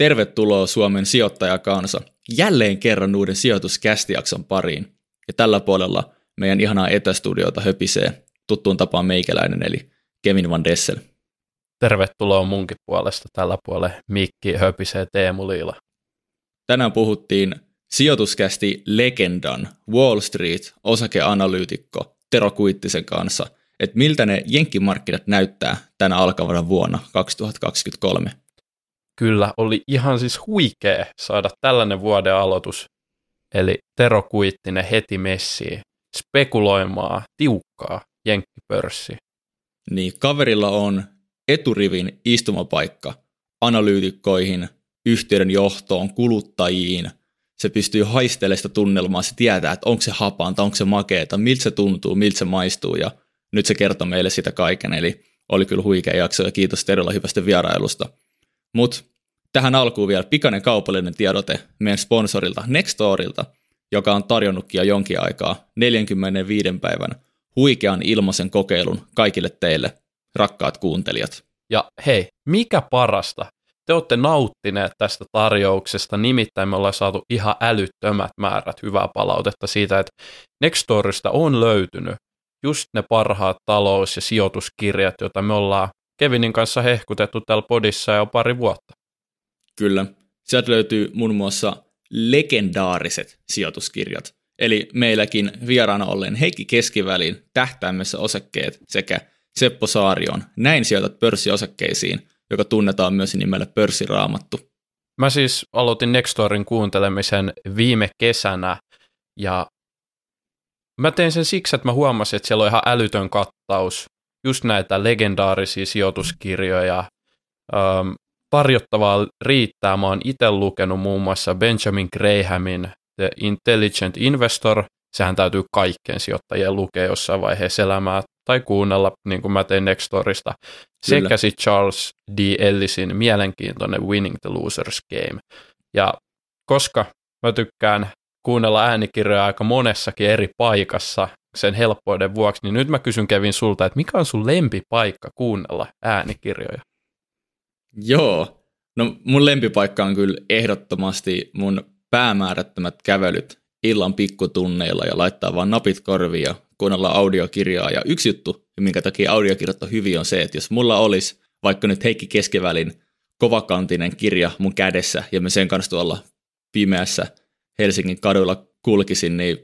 tervetuloa Suomen sijoittajakansa jälleen kerran uuden sijoituskästijakson pariin. Ja tällä puolella meidän ihanaa etästudiota höpisee tuttuun tapaan meikäläinen eli Kevin Van Dessel. Tervetuloa munkin puolesta tällä puolella Mikki höpisee Teemu Liila. Tänään puhuttiin sijoituskästi legendan Wall Street osakeanalyytikko Tero Kuittisen kanssa, että miltä ne jenkkimarkkinat näyttää tänä alkavana vuonna 2023. Kyllä, oli ihan siis huikea saada tällainen vuoden aloitus, eli Tero Kuittinen heti messiin, spekuloimaan tiukkaa jenkkipörssi. Niin, kaverilla on eturivin istumapaikka analyytikkoihin, yhteyden johtoon, kuluttajiin. Se pystyy haistelemaan sitä tunnelmaa, se tietää, että onko se hapanta, onko se makeeta, miltä se tuntuu, miltä se maistuu ja nyt se kertoo meille sitä kaiken. Eli oli kyllä huikea jakso ja kiitos Terolla hyvästä vierailusta. Mutta tähän alkuun vielä pikainen kaupallinen tiedote meidän sponsorilta Nextorilta, joka on tarjonnutkin jo jonkin aikaa 45 päivän huikean ilmaisen kokeilun kaikille teille, rakkaat kuuntelijat. Ja hei, mikä parasta? Te olette nauttineet tästä tarjouksesta, nimittäin me ollaan saatu ihan älyttömät määrät hyvää palautetta siitä, että Nextorista on löytynyt just ne parhaat talous- ja sijoituskirjat, joita me ollaan Kevinin kanssa hehkutettu täällä podissa jo pari vuotta. Kyllä. Sieltä löytyy muun muassa legendaariset sijoituskirjat. Eli meilläkin vieraana ollen Heikki Keskivälin tähtäimessä osakkeet sekä Seppo Saarion Näin sijoitat pörssiosakkeisiin, joka tunnetaan myös nimellä pörssiraamattu. Mä siis aloitin Nextorin kuuntelemisen viime kesänä ja mä tein sen siksi, että mä huomasin, että siellä on ihan älytön kattaus just näitä legendaarisia sijoituskirjoja. Tarjottavaa riittää. Mä oon itse lukenut muun muassa Benjamin Grahamin The Intelligent Investor. Sehän täytyy kaikkien sijoittajien lukea jossain vaiheessa elämää tai kuunnella, niin kuin mä tein Nextorista. Sekä sitten Charles D. Ellisin mielenkiintoinen Winning the Losers Game. Ja koska mä tykkään kuunnella äänikirjoja aika monessakin eri paikassa sen helppoiden vuoksi, niin nyt mä kysyn Kevin sulta, että mikä on sun lempipaikka kuunnella äänikirjoja? Joo, no mun lempipaikka on kyllä ehdottomasti mun päämäärättömät kävelyt illan pikkutunneilla ja laittaa vaan napit korviin ja kuunnella audiokirjaa. Ja yksi juttu, minkä takia audiokirjat on hyvin, on se, että jos mulla olisi vaikka nyt Heikki Keskivälin kovakantinen kirja mun kädessä ja me sen kanssa tuolla pimeässä Helsingin kaduilla kulkisin, niin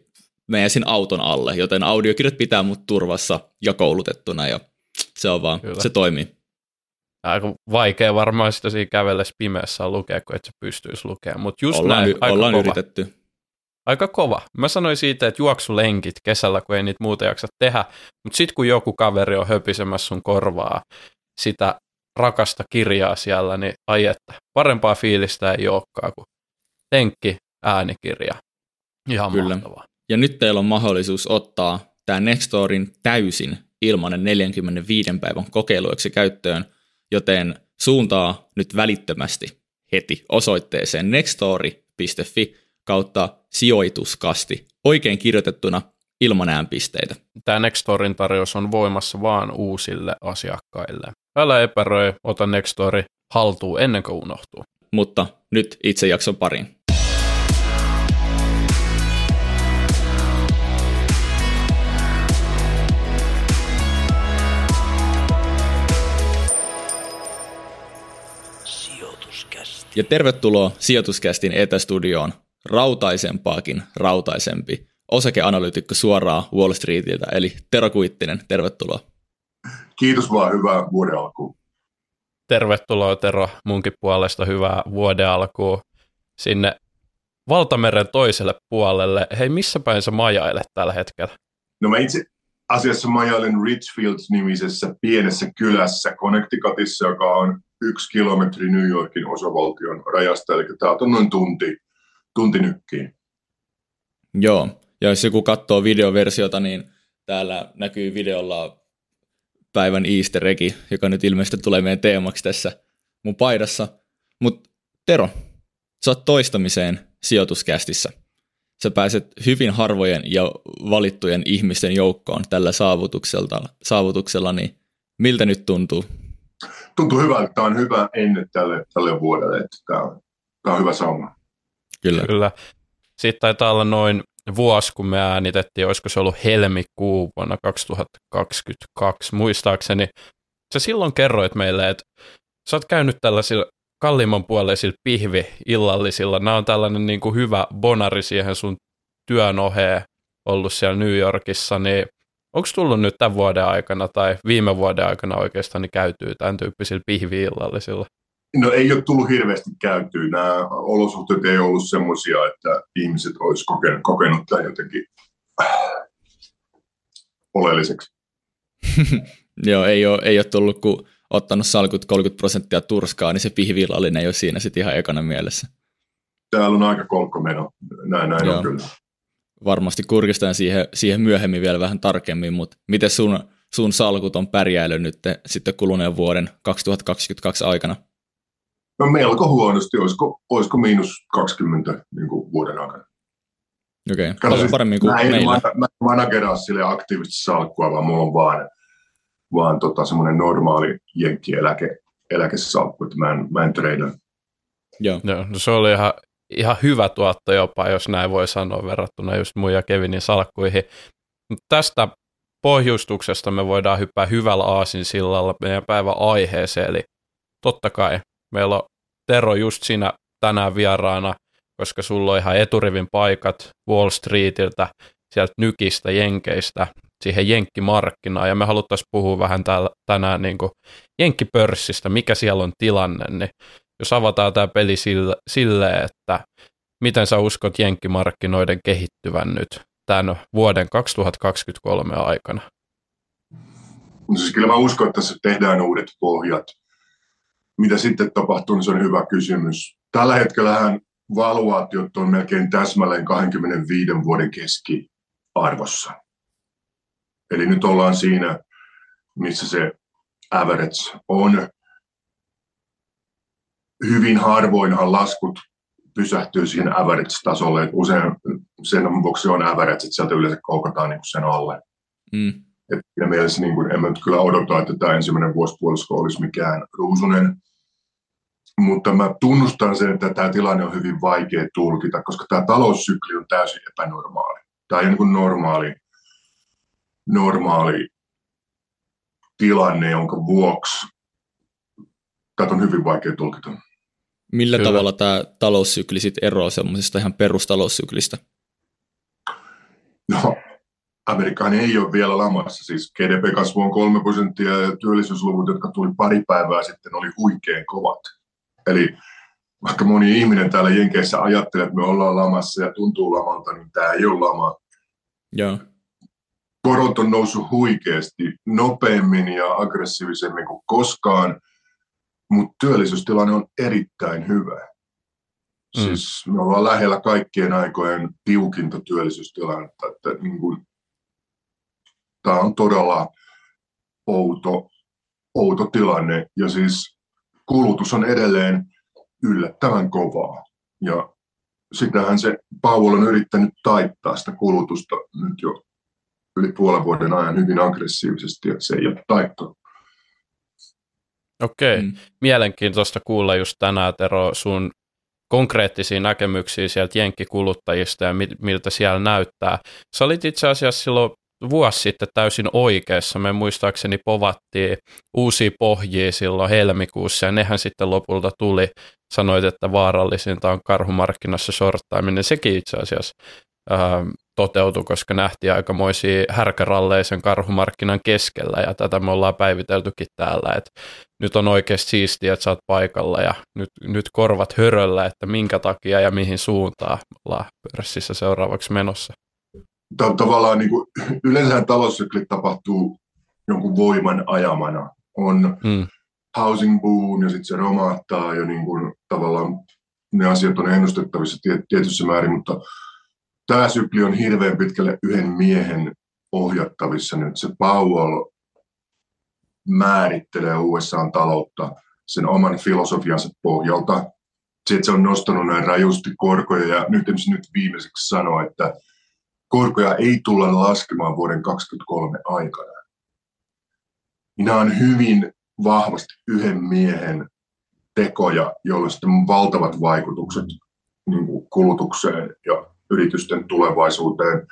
menisin auton alle, joten audiokirjat pitää mut turvassa ja koulutettuna ja se on vaan, Kyllä. se toimii aika vaikea varmaan sitä siinä kävellessä pimeässä lukea, kun et sä pystyisi lukemaan. Mutta just ollaan, näin, aika ollaan kova. yritetty. Aika kova. Mä sanoin siitä, että juoksulenkit kesällä, kun ei niitä muuta jaksa tehdä, mutta sitten kun joku kaveri on höpisemässä sun korvaa sitä rakasta kirjaa siellä, niin ai että, parempaa fiilistä ei olekaan kuin lenkki, äänikirja. Ihan Kyllä. mahtavaa. Ja nyt teillä on mahdollisuus ottaa tämä Nextorin täysin ilmainen 45 päivän kokeiluiksi käyttöön – joten suuntaa nyt välittömästi heti osoitteeseen nextory.fi kautta sijoituskasti oikein kirjoitettuna ilman äänpisteitä. Tämä Nextorin tarjous on voimassa vain uusille asiakkaille. Älä epäröi, ota Nextori haltuun ennen kuin unohtuu. Mutta nyt itse jakson pariin. Ja tervetuloa Sijoituskästin etästudioon rautaisempaakin rautaisempi osakeanalyytikko suoraan Wall Streetiltä, eli Tero Kuittinen, tervetuloa. Kiitos vaan, hyvää vuoden alkuun. Tervetuloa Tero munkin puolesta, hyvää vuoden alkuun sinne valtameren toiselle puolelle. Hei, missä päin sä majailet tällä hetkellä? No mä itse asiassa majailen Richfield-nimisessä pienessä kylässä Connecticutissa, joka on yksi kilometri New Yorkin osavaltion rajasta, eli täältä on noin tunti, tunti nykkiin. Joo, ja jos joku katsoo videoversiota, niin täällä näkyy videolla päivän easter egg, joka nyt ilmeisesti tulee meidän teemaksi tässä mun paidassa. Mutta Tero, sä oot toistamiseen sijoituskästissä. Sä pääset hyvin harvojen ja valittujen ihmisten joukkoon tällä saavutuksella, saavutuksella niin miltä nyt tuntuu? Tuntuu hyvältä. Tämä on hyvä ennen tälle, tälle vuodelle. Että tämä on tämä on hyvä sauma. Kyllä. Kyllä. Sitten taitaa olla noin vuosi, kun me äänitettiin, olisiko se ollut helmikuu vuonna 2022, muistaakseni. Sä silloin kerroit meille, että sä oot käynyt tällaisilla kalliimman puoleisilla pihvi-illallisilla. Nämä on tällainen niin kuin hyvä bonari siihen sun työn oheen ollut siellä New Yorkissa, niin onko tullut nyt tämän vuoden aikana tai viime vuoden aikana oikeastaan niin käytyy tämän tyyppisillä pihvi-illallisilla? No ei ole tullut hirveästi käytyä. Nämä olosuhteet ei ollut semmoisia, että ihmiset olisi kokenut, kokenut tämän jotenkin oleelliseksi. Joo, ei ole, ei ole tullut, kun ottanut salkut 30 prosenttia turskaa, niin se pihvillallinen ei ole siinä sitten ihan ekana mielessä. Täällä on aika kolkkomeno, näin, näin Joo. on kyllä. Varmasti kurkistan siihen, siihen myöhemmin vielä vähän tarkemmin, mutta miten sun, sun salkut on pärjäillyt nyt sitten kuluneen vuoden 2022 aikana? No melko huonosti, olisiko, olisiko miinus 20 niin kuin vuoden aikana. Okei, okay. paljon paremmin kuin mä en meillä. Mä, mä manageraa sille aktiivisesti salkkua, vaan mulla on vaan, vaan tota, semmoinen normaali jenkkieläke, eläkesalkku, että mä en, mä en treida. Joo. Joo, no se oli ihan, ihan hyvä tuotto jopa, jos näin voi sanoa, verrattuna just mun ja Kevinin salkkuihin. Tästä pohjustuksesta me voidaan hyppää hyvällä aasin sillalla meidän päivän aiheeseen, eli totta kai Meillä on Tero just siinä tänään vieraana, koska sulla on ihan eturivin paikat Wall Streetiltä, sieltä nykistä, jenkeistä, siihen jenkkimarkkinaan, ja me haluttaisiin puhua vähän täällä, tänään niin jenkkipörssistä, mikä siellä on tilanne, niin jos avataan tämä peli sille, sille, että miten sä uskot jenkkimarkkinoiden kehittyvän nyt tämän vuoden 2023 aikana? No siis kyllä mä uskon, että tässä tehdään uudet pohjat mitä sitten tapahtuu, niin se on hyvä kysymys. Tällä hetkellähän valuaatiot on melkein täsmälleen 25 vuoden keskiarvossa. Eli nyt ollaan siinä, missä se average on. Hyvin harvoinhan laskut pysähtyy siihen average-tasolle. Usein sen vuoksi on average, että sieltä yleensä koukataan niin sen alle. Mm. Et ja mielessä niin kuin, en mä nyt kyllä odota, että tämä ensimmäinen vuosipuolisko olisi mikään ruusunen, mutta mä tunnustan sen, että tämä tilanne on hyvin vaikea tulkita, koska tämä taloussykli on täysin epänormaali. Tämä ei ole niin normaali, normaali tilanne, jonka vuoksi tätä on hyvin vaikea tulkita. Millä Kyllä. tavalla tämä taloussykli sitten eroaa semmoisesta ihan perustaloussyklistä? No, Amerikkaan ei ole vielä lamassa. Siis GDP-kasvu on 3 prosenttia ja työllisyysluvut, jotka tuli pari päivää sitten, oli huikean kovat. Eli vaikka moni ihminen täällä Jenkeissä ajattelee, että me ollaan lamassa ja tuntuu lamalta, niin tämä ei ole lama. Joo. Korot on noussut huikeasti nopeammin ja aggressiivisemmin kuin koskaan, mutta työllisyystilanne on erittäin hyvä. Mm. Siis me ollaan lähellä kaikkien aikojen tiukinta työllisyystilannetta. Että niin kuin, tämä on todella outo, outo tilanne. Ja siis kulutus on edelleen yllättävän kovaa. Ja sitähän se Paul on yrittänyt taittaa sitä kulutusta nyt jo yli puolen vuoden ajan hyvin aggressiivisesti, että se ei ole taittanut. Okei, mm. mielenkiintoista kuulla just tänään, Tero, sun konkreettisia näkemyksiä sieltä jenkkikuluttajista ja miltä siellä näyttää. Sä olit itse asiassa silloin vuosi sitten täysin oikeassa. Me muistaakseni povattiin uusia pohjia silloin helmikuussa ja nehän sitten lopulta tuli. Sanoit, että vaarallisinta on karhumarkkinassa shorttaaminen. Sekin itse asiassa toteutui, koska nähtiin aikamoisia härkäralleisen karhumarkkinan keskellä ja tätä me ollaan päiviteltykin täällä, että nyt on oikeasti siistiä, että sä oot paikalla ja nyt, nyt korvat höröllä, että minkä takia ja mihin suuntaan ollaan pörssissä seuraavaksi menossa tavallaan niin kuin, yleensä taloussyklit tapahtuu jonkun voiman ajamana. On hmm. housing boom ja sitten se romahtaa ja niin kuin, tavallaan ne asiat on ennustettavissa tietyssä määrin, mutta tämä sykli on hirveän pitkälle yhden miehen ohjattavissa nyt. Se Powell määrittelee USAn taloutta sen oman filosofiansa pohjalta. Se, että se on nostanut näin rajusti korkoja ja nyt nyt viimeiseksi sanoa, että korkoja ei tulla laskemaan vuoden 2023 aikana. Minä on hyvin vahvasti yhden miehen tekoja, joilla on valtavat vaikutukset niin kulutukseen ja yritysten tulevaisuuteen.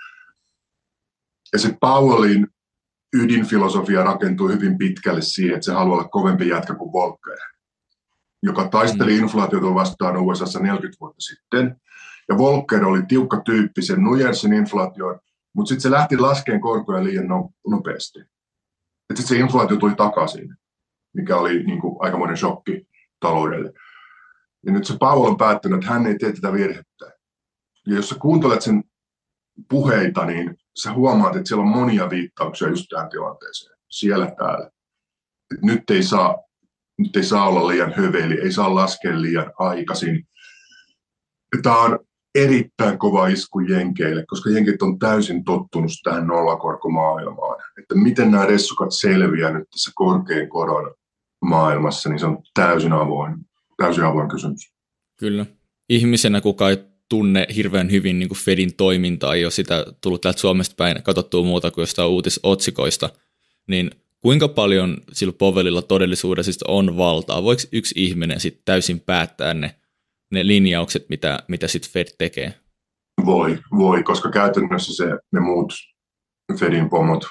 Ja se Powellin ydinfilosofia rakentuu hyvin pitkälle siihen, että se haluaa olla kovempi jätkä kuin Volcker, joka taisteli mm. inflaatiota vastaan USA 40 vuotta sitten. Ja Volcker oli tiukka tyyppi, sen nujersin inflaation, mutta sitten se lähti laskeen korkoja liian no, nopeasti. Sitten se inflaatio tuli takaisin, mikä oli niin kuin, aikamoinen shokki taloudelle. Ja nyt se Paul on päättänyt, että hän ei tee tätä virhettä. Ja jos sä kuuntelet sen puheita, niin sä huomaat, että siellä on monia viittauksia just tähän tilanteeseen. Siellä täällä. Nyt, ei saa, nyt ei saa olla liian höveli, ei saa laskea liian aikaisin. Tämä on erittäin kova isku Jenkeille, koska Jenkit on täysin tottunut tähän nollakorkomaailmaan. Että miten nämä ressukat selviää nyt tässä korkean koron maailmassa, niin se on täysin avoin, täysin avoin kysymys. Kyllä. Ihmisenä, kuka ei tunne hirveän hyvin niin kuin Fedin toimintaa, ei ole sitä tullut täältä Suomesta päin katsottua muuta kuin jostain uutisotsikoista, niin kuinka paljon sillä Povelilla todellisuudessa on valtaa? Voiko yksi ihminen sitten täysin päättää ne, ne linjaukset, mitä, mitä sitten Fed tekee? Voi, voi, koska käytännössä se, ne muut Fedin pomot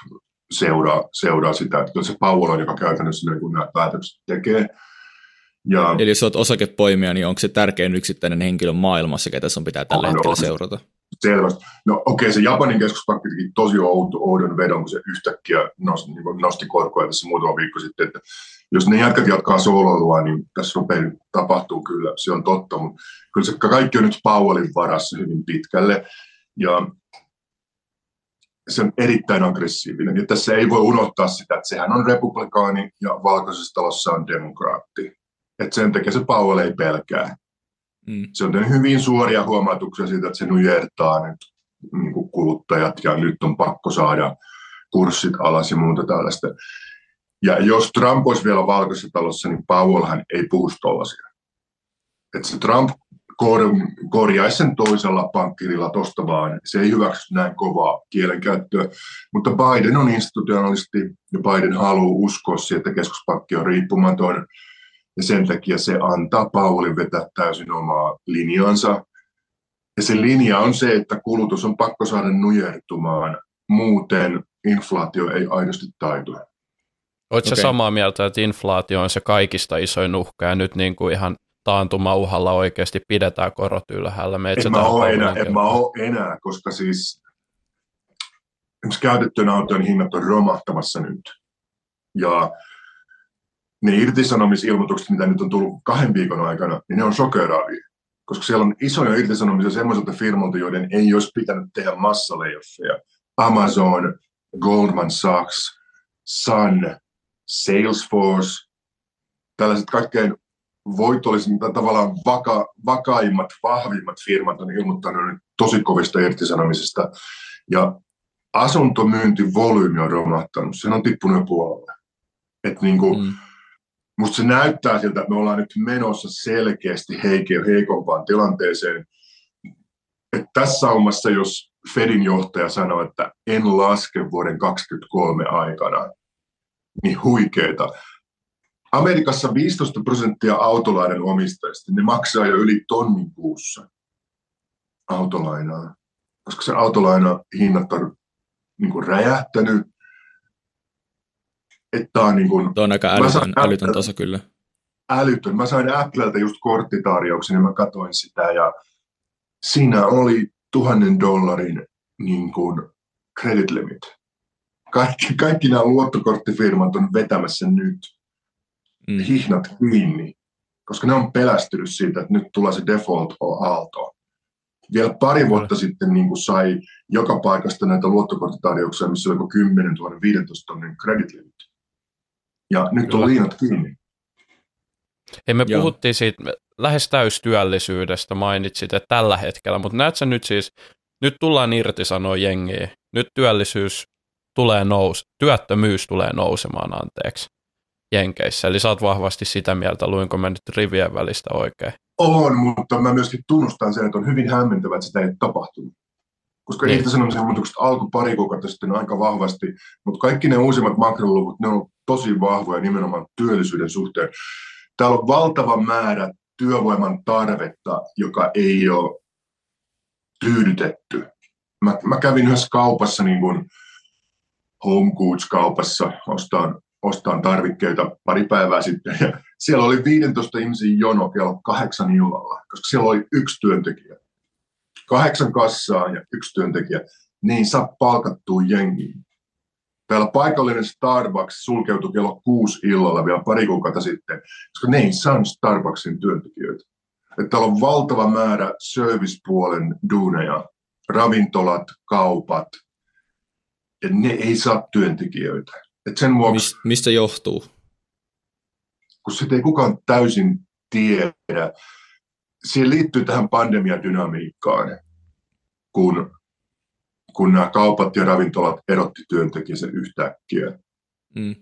seuraa, seuraa sitä, että se Powell on, joka käytännössä niin nämä päätökset tekee. Ja, Eli jos olet osakepoimija, niin onko se tärkein yksittäinen henkilö maailmassa, ketä sun pitää tällä on, hetkellä on. seurata? Selvästi. No okei, okay, se Japanin keskuspankki teki tosi outo, oudon vedon, kun se yhtäkkiä nosti, niin nosti korkoja tässä muutama viikko sitten, että jos ne jatkat jatkaa sooloilua, niin tässä rupeaa tapahtuu kyllä, se on totta, mutta kyllä se kaikki on nyt Powellin varassa hyvin pitkälle. Ja se on erittäin aggressiivinen. Ja tässä ei voi unohtaa sitä, että sehän on republikaani ja valkoisessa talossa on demokraatti. Että sen takia se Powell ei pelkää. Mm. Se on tehnyt hyvin suoria huomautuksia siitä, että se nujertaa nyt niin kuin kuluttajat ja nyt on pakko saada kurssit alas ja muuta tällaista. Ja jos Trump olisi vielä valkoisessa talossa, niin Powellhan ei puhu tollaisia. Että se Trump kor- korjaisi sen toisella pankkirilla tuosta vaan. Se ei hyväksy näin kovaa kielenkäyttöä, mutta Biden on institutionalisti ja Biden haluaa uskoa siihen, että keskuspankki on riippumaton ja sen takia se antaa Paulin vetää täysin omaa linjansa. Ja se linja on se, että kulutus on pakko saada nujertumaan, muuten inflaatio ei aidosti taitu. Oletko okay. samaa mieltä, että inflaatio on se kaikista isoin uhka ja nyt niin kuin ihan taantumauhalla oikeasti pidetään korot ylhäällä. Me en, mä ole enää, en mä ole enää, koska siis esimerkiksi käytettyjen autojen hinnat on romahtamassa nyt. Ja ne irtisanomisilmoitukset, mitä nyt on tullut kahden viikon aikana, niin ne on shokeraavia. Koska siellä on isoja irtisanomisia semmoisilta firmoilta, joiden ei olisi pitänyt tehdä massalejoffeja. Amazon, Goldman Sachs, Sun, Salesforce, tällaiset kaikkein voitollisimmat, tavallaan vaka, vakaimmat, vahvimmat firmat on ilmoittanut nyt tosi kovista irtisanomisista. Ja asuntomyyntivolyymi on romahtanut. Se on tippunut jo puolelle. Et niin kuin, mm. Musta se näyttää siltä, että me ollaan nyt menossa selkeästi heike, heikompaan tilanteeseen. Et tässä hommassa, jos Fedin johtaja sanoo, että en laske vuoden 2023 aikana, niin huikeeta. Amerikassa 15 prosenttia autolainen omistajista, ne maksaa jo yli tonnin kuussa autolainaa, koska se autolaina hinnat on niin kuin räjähtänyt. Että on, niin kuin, Tuo on aika älytön, älytön taso kyllä. Älytön. Mä sain Appleltä just korttitarjouksen ja mä katsoin sitä ja siinä oli tuhannen dollarin niin kuin credit limit. Kaikki, kaikki nämä luottokorttifirmat on vetämässä nyt mm. hihnat kiinni, koska ne on pelästynyt siitä, että nyt tulee se default-aalto. Vielä pari vuotta sitten niin kuin sai joka paikasta näitä luottokorttitarjouksia, missä oli 10 000, 15 000 credit limit. Ja nyt Kyllä. on liinat kiinni. Hei, me Joo. puhuttiin siitä lähes täystyöllisyydestä, mainitsit, että tällä hetkellä, mutta näet sä nyt siis, nyt tullaan irtisanoa jengiä, nyt työllisyys tulee nous, työttömyys tulee nousemaan anteeksi. Jenkeissä. Eli sä oot vahvasti sitä mieltä, luinko mä nyt rivien välistä oikein? On, mutta mä myöskin tunnustan sen, että on hyvin hämmentävää, että sitä ei tapahtunut. Koska niin. irtisanomisen ilmoitukset alkoi pari kuukautta sitten aika vahvasti, mutta kaikki ne uusimmat makroluvut, ne on tosi vahvoja nimenomaan työllisyyden suhteen. täällä on valtava määrä työvoiman tarvetta, joka ei ole tyydytetty. Mä, mä kävin yhdessä kaupassa, niin kuin Home Goods-kaupassa, ostaan, ostaan tarvikkeita pari päivää sitten. Ja siellä oli 15 ihmisen jono kello kahdeksan illalla, koska siellä oli yksi työntekijä. Kahdeksan kassaa ja yksi työntekijä. Niin saa palkattua jengiin. Täällä paikallinen Starbucks sulkeutui kello kuusi illalla vielä pari kuukautta sitten, koska ne ei saa Starbucksin työntekijöitä. Että täällä on valtava määrä servicepuolen duuneja, ravintolat, kaupat, ja ne ei saa työntekijöitä. Et sen vuoksi, Mis, mistä johtuu? kun sitä ei kukaan täysin tiedä, siihen liittyy tähän pandemiadynamiikkaan, kun kun nämä kaupat ja ravintolat erotti työntekijänsä yhtäkkiä. Mm.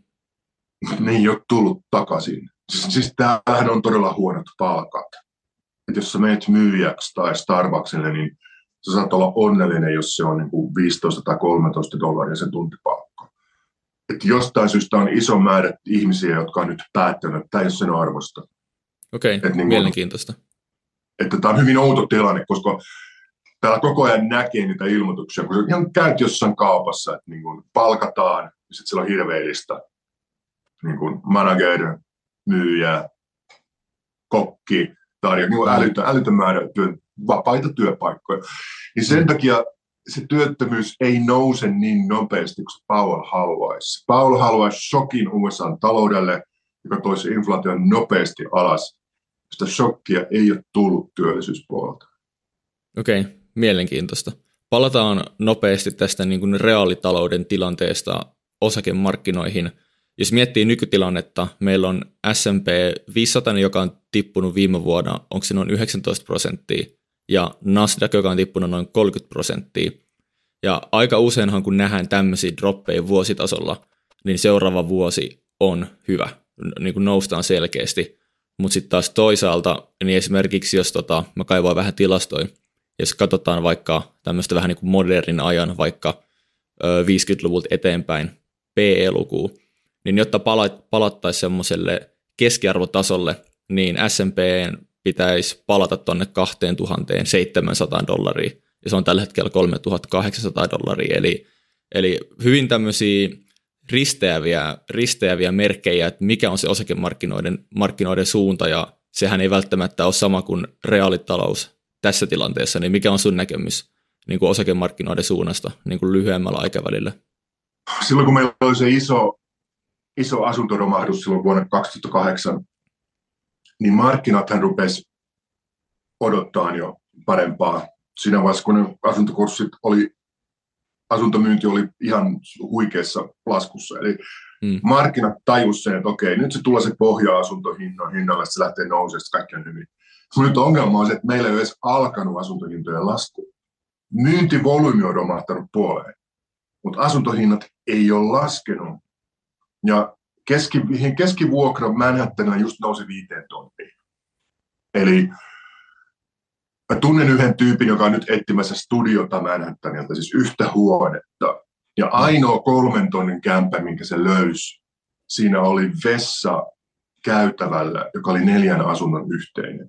Ne ei ole tullut takaisin. Siis, siis tämähän on todella huonot palkat. Et jos sä menet myyjäksi tai Starbucksille, niin sä saat olla onnellinen, jos se on niin kuin 15 tai 13 dollaria sen tuntipalkka. Et jostain syystä on iso määrä ihmisiä, jotka on nyt päättänyt, että tämä ei ole sen arvosta. Okei, okay, niin mielenkiintoista. Että tämä on hyvin outo tilanne, koska täällä koko ajan näkee niitä ilmoituksia, kun ihan käyt jossain kaupassa, että niin kuin palkataan, ja sitten siellä on hirveellistä niin kuin manager, myyjä, kokki, tarjoaa niin älytön, älytön määrä työ, vapaita työpaikkoja. Niin sen takia se työttömyys ei nouse niin nopeasti kuin Paul haluaisi. Paul haluaisi shokin USA taloudelle, joka toisi inflaation nopeasti alas. Sitä shokkia ei ole tullut työllisyyspuolelta. Okei, okay mielenkiintoista. Palataan nopeasti tästä niin kuin reaalitalouden tilanteesta osakemarkkinoihin. Jos miettii nykytilannetta, meillä on S&P 500, joka on tippunut viime vuonna, onko se noin 19 prosenttia, ja Nasdaq, joka on tippunut noin 30 prosenttia. Ja aika useinhan, kun nähdään tämmöisiä droppeja vuositasolla, niin seuraava vuosi on hyvä, niin kuin noustaan selkeästi. Mutta sitten taas toisaalta, niin esimerkiksi jos tota, mä kaivoin vähän tilastoja, jos katsotaan vaikka tämmöistä vähän niin kuin modernin ajan, vaikka 50-luvulta eteenpäin PE-lukuu, niin jotta palattaisiin semmoiselle keskiarvotasolle, niin S&P pitäisi palata tuonne 2700 dollaria, ja se on tällä hetkellä 3800 dollaria, eli, eli hyvin tämmöisiä risteäviä, risteäviä merkkejä, että mikä on se osakemarkkinoiden markkinoiden suunta, ja sehän ei välttämättä ole sama kuin reaalitalous tässä tilanteessa, niin mikä on sun näkemys niin kuin osakemarkkinoiden suunnasta niin kuin lyhyemmällä aikavälillä? Silloin kun meillä oli se iso, iso asuntoromahdus silloin vuonna 2008, niin markkinathan rupesi odottaa jo parempaa. Siinä vaiheessa, kun asuntokurssit oli, asuntomyynti oli ihan huikeassa laskussa. Eli hmm. markkinat tajus sen, että okei, nyt se tulee se pohja-asuntohinnalle, se lähtee nousemaan, kaikki on hyvin. Nyt ongelma on se, että meillä ei ole edes alkanut asuntohintojen lasku. Myyntivolyymi on romahtanut puoleen, mutta asuntohinnat ei ole laskenut. Ja keski, keskivuokra Manhattanilla just nousi viiteen tontiin. Eli mä tunnen yhden tyypin, joka on nyt etsimässä studiota Manhattanilta, siis yhtä huonetta. Ja ainoa kolmen tonnin kämpä, minkä se löysi, siinä oli vessa käytävällä, joka oli neljän asunnon yhteinen.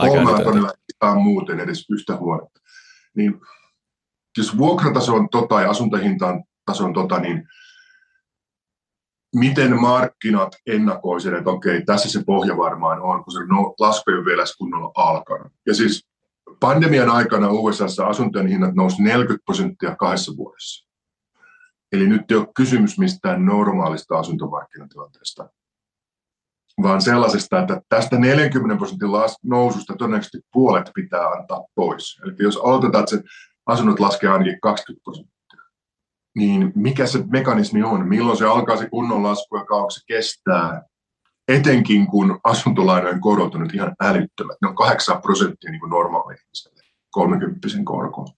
Kolmella tonnilla ei muuten edes yhtä huonetta. Niin, jos vuokrataso on tota ja asuntohintaan taso on tota, niin miten markkinat ennakoi sen, että okei, tässä se pohja varmaan on, kun se no, lasku ei ole vielä kunnolla alkanut. Ja siis pandemian aikana USAssa asuntojen hinnat nousi 40 prosenttia kahdessa vuodessa. Eli nyt ei ole kysymys mistään normaalista asuntomarkkinatilanteesta vaan sellaisesta, että tästä 40 prosentin noususta todennäköisesti puolet pitää antaa pois. Eli jos oletetaan, että se asunnot laskee ainakin 20 prosenttia, niin mikä se mekanismi on? Milloin se alkaa se kunnon lasku ja kauan se kestää? Etenkin kun asuntolainojen korot on nyt ihan älyttömät. Ne on 8 prosenttia niin kuin normaali ihmiselle, 30 korkoon.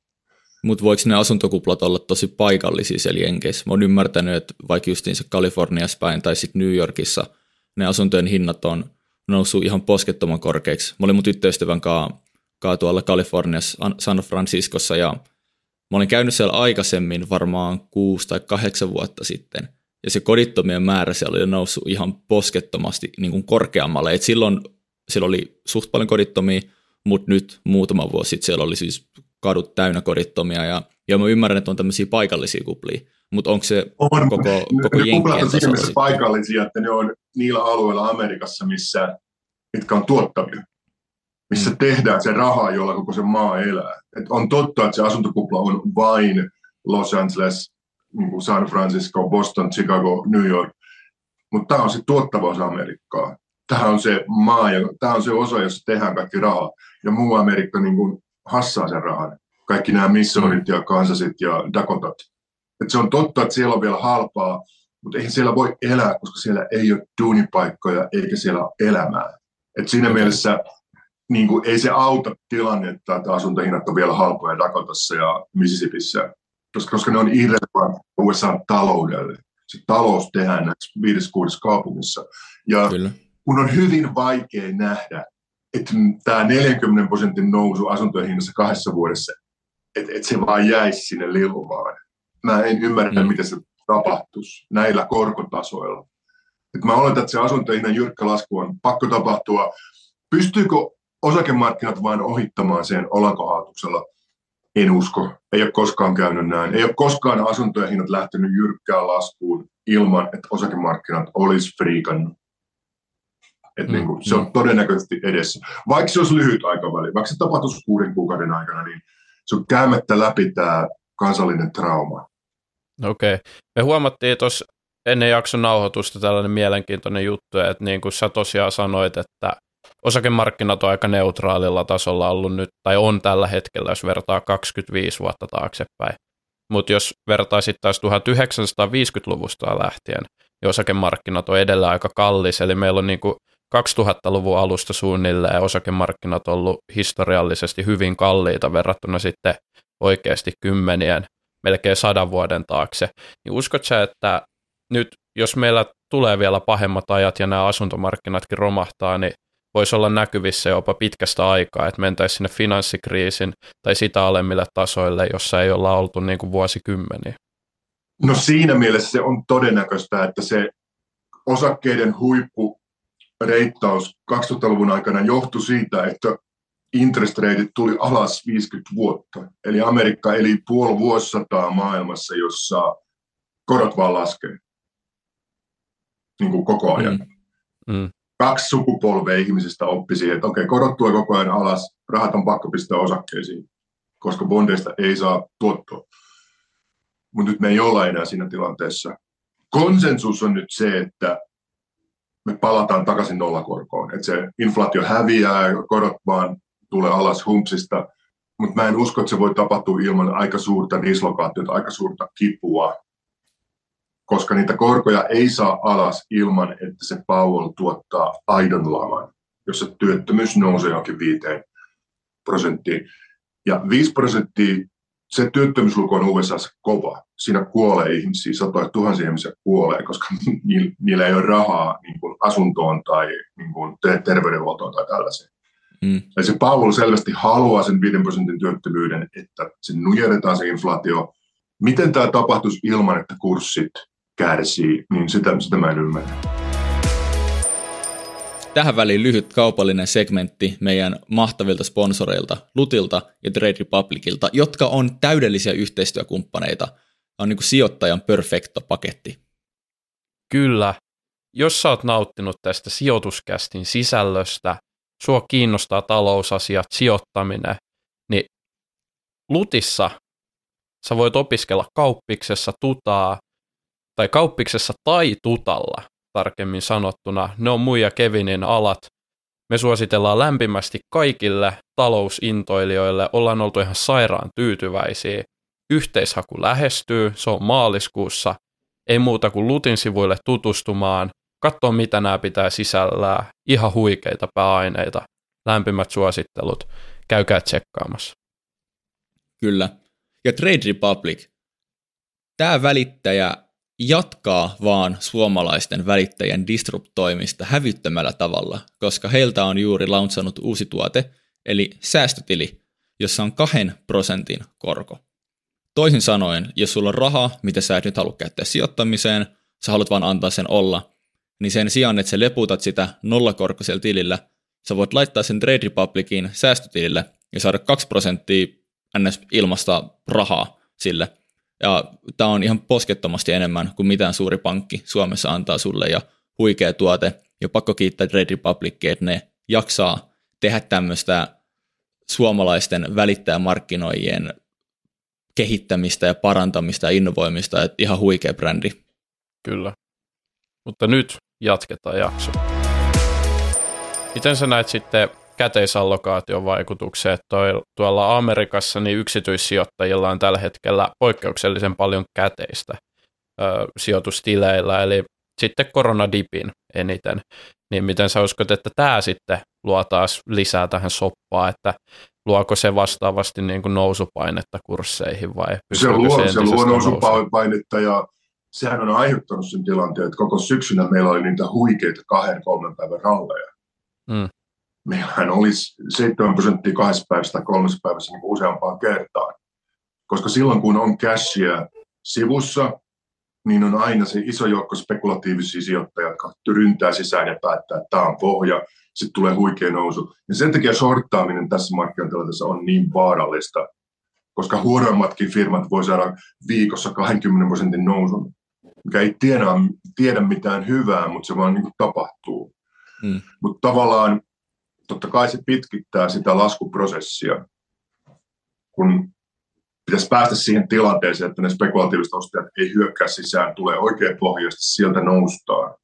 Mutta voiko ne asuntokuplat olla tosi paikallisia siellä Jenkeissä? Mä oon ymmärtänyt, että vaikka justiinsa Kaliforniassa päin tai sitten New Yorkissa – ne asuntojen hinnat on noussut ihan poskettoman korkeiksi. Mä olin mun tyttöystävän kanssa tuolla Kaliforniassa, San Franciscossa ja mä olin käynyt siellä aikaisemmin varmaan kuusi tai kahdeksan vuotta sitten. ja se kodittomien määrä siellä oli noussut ihan poskettomasti niin kuin korkeammalle. Et silloin siellä oli suht paljon kodittomia, mutta nyt muutama vuosi sitten siellä oli siis kadut täynnä kodittomia, ja, ja mä ymmärrän, että on tämmöisiä paikallisia kuplia, mutta onko se on, koko, koko ne jenkien tasolla? paikallisia, että ne on niillä alueilla Amerikassa, missä, mitkä on tuottavia, missä mm. tehdään se raha, jolla koko se maa elää. Et on totta, että se asuntokupla on vain Los Angeles, niin San Francisco, Boston, Chicago, New York, mutta tämä on se tuottava osa Amerikkaa. Tämä on se maa, ja tämä on se osa, jossa tehdään kaikki rahaa. Ja muu Amerikka niin kuin hassaa sen rahan. Kaikki nämä Missourit ja Kansasit ja Dakotat. Et se on totta, että siellä on vielä halpaa, mutta eihän siellä voi elää, koska siellä ei ole duunipaikkoja eikä siellä ole elämää. Et siinä okay. mielessä niin kuin, ei se auta tilannetta, että asuntohinnat on vielä halpoja Dakotassa ja Mississippissä, koska, koska ne on irrelevant USA taloudelle. Se talous tehdään näissä viides, kuudes kaupungissa. Ja Kyllä. kun on hyvin vaikea nähdä, että tämä 40 prosentin nousu asuntojen hinnassa kahdessa vuodessa, että, että se vaan jäisi sinne lilumaan. Mä en ymmärrä, mm. miten se tapahtuisi näillä korkotasoilla. Et mä oletan, että se asuntojen hinnan jyrkkä lasku on pakko tapahtua. Pystyykö osakemarkkinat vain ohittamaan sen olankohautuksella? En usko. Ei ole koskaan käynyt näin. Ei ole koskaan asuntojen hinnat lähtenyt jyrkkään laskuun ilman, että osakemarkkinat olisi friikannut. Et mm, niin kuin, se on mm. todennäköisesti edessä. Vaikka se olisi lyhyt aikaväli, vaikka se tapahtuisi kuuden kuukauden aikana, niin se on käymättä läpi tämä kansallinen trauma. Okei. Okay. Me huomattiin tuossa ennen jakson nauhoitusta tällainen mielenkiintoinen juttu, että niin kuin sä tosiaan sanoit, että osakemarkkinat on aika neutraalilla tasolla ollut nyt, tai on tällä hetkellä, jos vertaa 25 vuotta taaksepäin. Mutta jos vertaisit taas 1950-luvusta lähtien, niin osakemarkkinat on edelleen aika kallis, eli meillä on niin kuin 2000-luvun alusta suunnilleen osakemarkkinat on ollut historiallisesti hyvin kalliita verrattuna sitten oikeasti kymmenien, melkein sadan vuoden taakse. Niin uskot sä, että nyt jos meillä tulee vielä pahemmat ajat ja nämä asuntomarkkinatkin romahtaa, niin voisi olla näkyvissä jopa pitkästä aikaa, että mentäisiin sinne finanssikriisin tai sitä alemmille tasoille, jossa ei olla oltu niin kuin vuosikymmeniä? No siinä mielessä se on todennäköistä, että se osakkeiden huippu reittaus 2000-luvun aikana johtui siitä, että interest rate tuli alas 50 vuotta. Eli Amerikka eli puoli vuosisataa maailmassa, jossa korot vaan laskee niin kuin koko ajan. Mm. Mm. Kaksi sukupolvea ihmisistä oppi siihen, että okei, korot tulee koko ajan alas, rahat on pakko pistää osakkeisiin, koska bondeista ei saa tuottoa. Mutta nyt me ei olla enää siinä tilanteessa. Konsensus on nyt se, että me palataan takaisin nollakorkoon. Että se inflaatio häviää korot vaan tulee alas humpsista. Mutta mä en usko, että se voi tapahtua ilman aika suurta dislokaatiota, aika suurta kipua, koska niitä korkoja ei saa alas ilman, että se Powell tuottaa aidon laman, jossa työttömyys nousee johonkin 5 prosenttiin. Ja 5 prosenttia se työttömyysluku on USA kova. Siinä kuolee ihmisiä, satoja tuhansia ihmisiä kuolee, koska niillä ei ole rahaa niin kuin asuntoon tai niin kuin terveydenhuoltoon tai tällaiseen. Mm. Eli se Paul selvästi haluaa sen 5 prosentin työttömyyden, että se nujerretaan se inflaatio. Miten tämä tapahtuisi ilman, että kurssit kärsii, niin sitä, sitä mä en ymmärrä. Tähän väliin lyhyt kaupallinen segmentti meidän mahtavilta sponsoreilta, Lutilta ja Trade Republicilta, jotka on täydellisiä yhteistyökumppaneita. On niin kuin sijoittajan perfecto paketti. Kyllä. Jos sä oot nauttinut tästä sijoituskästin sisällöstä, sua kiinnostaa talousasiat, sijoittaminen, niin Lutissa sä voit opiskella kauppiksessa tutaa, tai kauppiksessa tai tutalla tarkemmin sanottuna. Ne on muija Kevinin alat. Me suositellaan lämpimästi kaikille talousintoilijoille. Ollaan oltu ihan sairaan tyytyväisiä. Yhteishaku lähestyy, se on maaliskuussa. Ei muuta kuin Lutin sivuille tutustumaan, katsoa mitä nämä pitää sisällään. Ihan huikeita pääaineita. Lämpimät suosittelut. Käykää tsekkaamassa. Kyllä. Ja Trade Republic. Tämä välittäjä jatkaa vaan suomalaisten välittäjien disruptoimista hävyttömällä tavalla, koska heiltä on juuri launchannut uusi tuote, eli säästötili, jossa on kahden prosentin korko. Toisin sanoen, jos sulla on rahaa, mitä sä et nyt halua käyttää sijoittamiseen, sä haluat vaan antaa sen olla, niin sen sijaan, että sä leputat sitä nollakorkoisella tilillä, sä voit laittaa sen Trade Republiciin säästötilille ja saada 2 prosenttia ns. ilmasta rahaa sille. Ja tämä on ihan poskettomasti enemmän kuin mitään suuri pankki Suomessa antaa sulle ja huikea tuote. Ja pakko kiittää Trade Republicia, että ne jaksaa tehdä tämmöistä suomalaisten välittäjämarkkinoijien kehittämistä ja parantamista ja innovoimista, että ihan huikea brändi. Kyllä. Mutta nyt jatketaan jakso. Miten sä näet sitten käteisallokaation vaikutukset? Toi, tuolla Amerikassa niin yksityissijoittajilla on tällä hetkellä poikkeuksellisen paljon käteistä ö, sijoitustileillä, eli sitten koronadipin eniten. Niin miten sä uskot, että tämä sitten luo taas lisää tähän soppaan, että luoko se vastaavasti niin kuin nousupainetta kursseihin vai se luo, se, se luo nousupainetta ja sehän on aiheuttanut sen tilanteen, että koko syksynä meillä oli niitä huikeita kahden, kolmen päivän ralleja. Mm. Meillähän olisi 7 prosenttia kahdessa päivässä tai kolmessa päivässä niin useampaan kertaan. Koska silloin kun on cashia sivussa, niin on aina se iso joukko spekulatiivisia sijoittajia, jotka ryntää sisään ja päättää, että tämä on pohja, sitten tulee huikea nousu. Ja sen takia shorttaaminen tässä markkinatilanteessa on niin vaarallista, koska huonommatkin firmat voi saada viikossa 20 prosentin nousun, mikä ei tiedä, tiedä mitään hyvää, mutta se vaan niin kuin tapahtuu. Mm. Mutta tavallaan totta kai se pitkittää sitä laskuprosessia, kun pitäisi päästä siihen tilanteeseen, että ne spekulatiiviset ostajat ei hyökkää sisään, tulee oikein pohjasta, sieltä noustaan.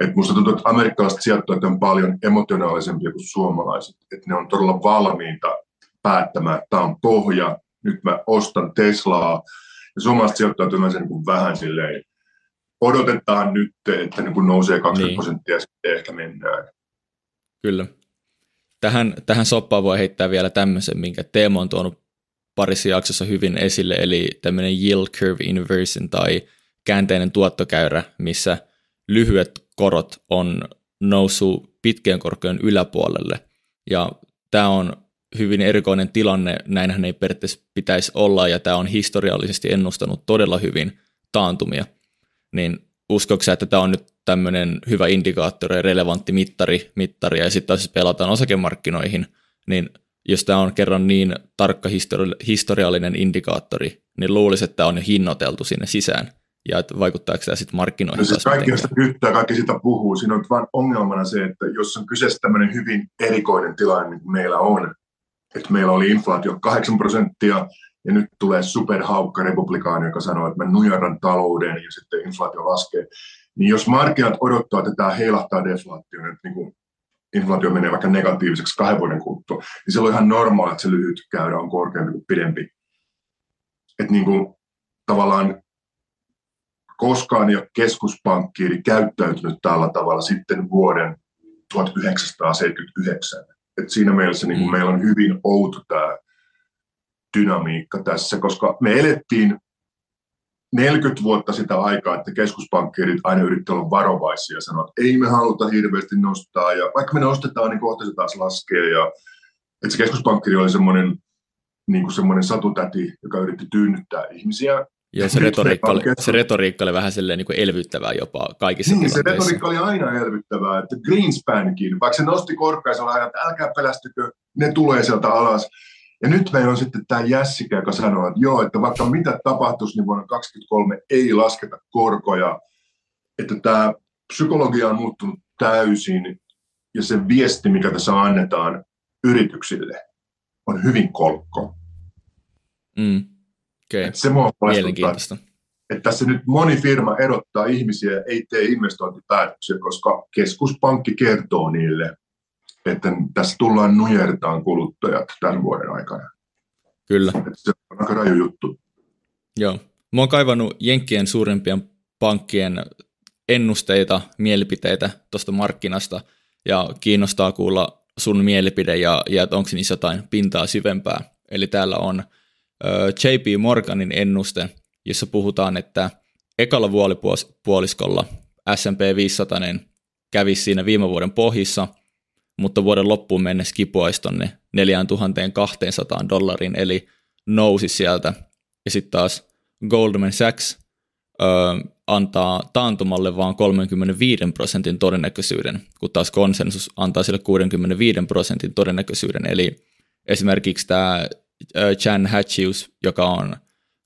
Et musta tuntuu, että amerikkalaiset sijoittajat on paljon emotionaalisempia kuin suomalaiset. Että ne on todella valmiita päättämään, että tämä on pohja, nyt mä ostan Teslaa. Ja suomalaiset yleensä niin vähän silleen, odotetaan nyt, että niin kuin nousee 20 niin. prosenttia ja sitten ehkä mennään. Kyllä. Tähän, tähän soppaan voi heittää vielä tämmöisen, minkä Teemo on tuonut parissa jaksossa hyvin esille, eli tämmöinen yield curve inversion tai käänteinen tuottokäyrä, missä lyhyet korot on noussut pitkien korkojen yläpuolelle. Ja tämä on hyvin erikoinen tilanne, näinhän ei periaatteessa pitäisi olla, ja tämä on historiallisesti ennustanut todella hyvin taantumia. Niin uskoksi että tämä on nyt tämmöinen hyvä indikaattori ja relevantti mittari, mittari ja sitten taas pelataan osakemarkkinoihin, niin jos tämä on kerran niin tarkka histori- historiallinen indikaattori, niin luulisi, että tämä on jo hinnoiteltu sinne sisään. Ja että vaikuttaako tämä sitten markkinoihin? No siis kaikki sitä kyttää, kaikki sitä puhuu. Siinä on vain ongelmana se, että jos on kyseessä tämmöinen hyvin erikoinen tilanne, niin kuin meillä on, että meillä oli inflaatio 8 prosenttia, ja nyt tulee superhaukka republikaani, joka sanoo, että mä nujarran talouden ja sitten inflaatio laskee. Niin jos markkinat odottaa, että tämä heilahtaa deflaatioon, että niin kuin inflaatio menee vaikka negatiiviseksi kahden vuoden kuluttua, niin silloin on ihan normaali, että se lyhyt käyrä on korkeampi kuin pidempi. Että niin kuin, tavallaan koskaan ei ole keskuspankkiiri käyttäytynyt tällä tavalla sitten vuoden 1979. Et siinä mielessä niin kuin mm. meillä on hyvin outo tämä dynamiikka tässä, koska me elettiin 40 vuotta sitä aikaa, että keskuspankkiirit aina yrittävät olla varovaisia ja sanoa, että ei me haluta hirveästi nostaa, ja vaikka me nostetaan, niin kohta se taas laskee. Ja, että se keskuspankkiri oli semmoinen, niin kuin semmoinen satutäti, joka yritti tyynnyttää ihmisiä. Ja se retoriikka, oli, se retoriikka oli vähän silleen niin kuin elvyttävää jopa kaikissa Niin, se retoriikka oli aina elvyttävää. Että Greenspankin, vaikka se nosti korkeassa, oli aina, että älkää pelästykö, ne tulee sieltä alas. Ja nyt meillä on sitten tämä Jässikä, joka sanoo, että joo, että vaikka mitä tapahtuisi, niin vuonna 2023 ei lasketa korkoja. Että tämä psykologia on muuttunut täysin ja se viesti, mikä tässä annetaan yrityksille, on hyvin kolkko. Mm. Okay. Että se mua Mielenkiintoista. Että tässä nyt moni firma erottaa ihmisiä ja ei tee investointipäätöksiä, koska keskuspankki kertoo niille, että tässä tullaan nujertaan kuluttajat tämän vuoden aikana. Kyllä. Että se on aika raju juttu. Joo. Mä oon kaivannut Jenkkien suurimpien pankkien ennusteita, mielipiteitä tuosta markkinasta, ja kiinnostaa kuulla sun mielipide ja, ja että onko niissä jotain pintaa syvempää. Eli täällä on JP Morganin ennuste, jossa puhutaan, että ekalla vuolipuoliskolla S&P 500 kävisi siinä viime vuoden pohjissa – mutta vuoden loppuun mennessä kipuaisi tonne 4200 dollarin, eli nousi sieltä. Ja sitten taas Goldman Sachs öö, antaa taantumalle vain 35 prosentin todennäköisyyden, kun taas konsensus antaa sille 65 prosentin todennäköisyyden. Eli esimerkiksi tämä Chan Hatchius, joka on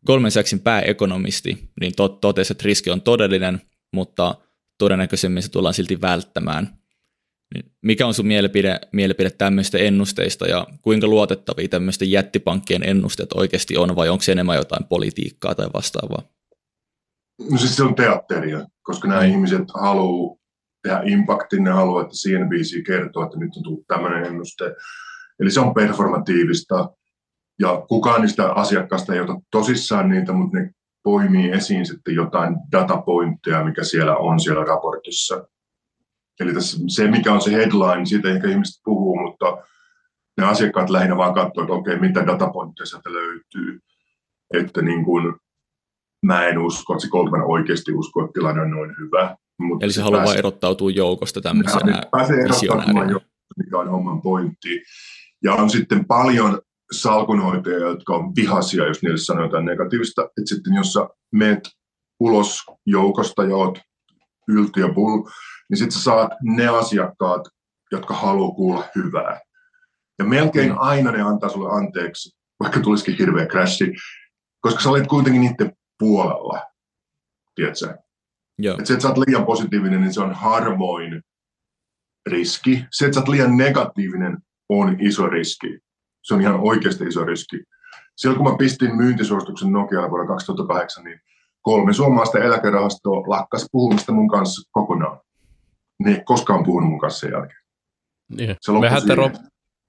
Goldman Sachsin pääekonomisti, niin tot, totesi, että riski on todellinen, mutta todennäköisemmin se tullaan silti välttämään. Niin mikä on sun mielipide, mielipide tämmöistä ennusteista ja kuinka luotettavia tämmöisten jättipankkien ennusteet oikeasti on vai onko se enemmän jotain politiikkaa tai vastaavaa? No siis se on teatteria, koska nämä mm. ihmiset haluaa tehdä impaktin, ne haluaa, että CNBC kertoo, että nyt on tullut tämmöinen ennuste. Eli se on performatiivista ja kukaan niistä asiakkaista ei ota tosissaan niitä, mutta ne poimii esiin sitten jotain datapointteja, mikä siellä on siellä raportissa. Eli tässä, se, mikä on se headline, siitä ehkä ihmiset puhuu, mutta ne asiakkaat lähinnä vaan katsoo, että okei, mitä datapointteja sieltä löytyy. Että niin kuin, mä en usko, että se Goldman oikeasti uskoo, että tilanne on noin hyvä. Mutta Eli se, haluaa pääsee, erottautua joukosta tämmöisenä visionäärinä. mikä on homman pointti. Ja on sitten paljon salkunhoitajia, jotka on vihaisia, jos niille sanoo jotain negatiivista. Että sitten jos sä meet ulos joukosta ja oot ylti ja bull, niin sitten sä saat ne asiakkaat, jotka haluaa kuulla hyvää. Ja melkein mm. aina ne antaa sulle anteeksi, vaikka tulisikin hirveä crashi, koska sä olet kuitenkin niiden puolella, tiedätkö? Joo. Et se, että sä oot liian positiivinen, niin se on harvoin riski. Se, että sä oot liian negatiivinen, on iso riski. Se on ihan oikeasti iso riski. Silloin kun mä pistin myyntisuosituksen Nokialle vuonna 2008, niin kolme suomalaista eläkerahastoa lakkas puhumista mun kanssa kokonaan. Ne ei koskaan puhunut mun kanssa sen jälkeen. Niin. Se mehän, Tero,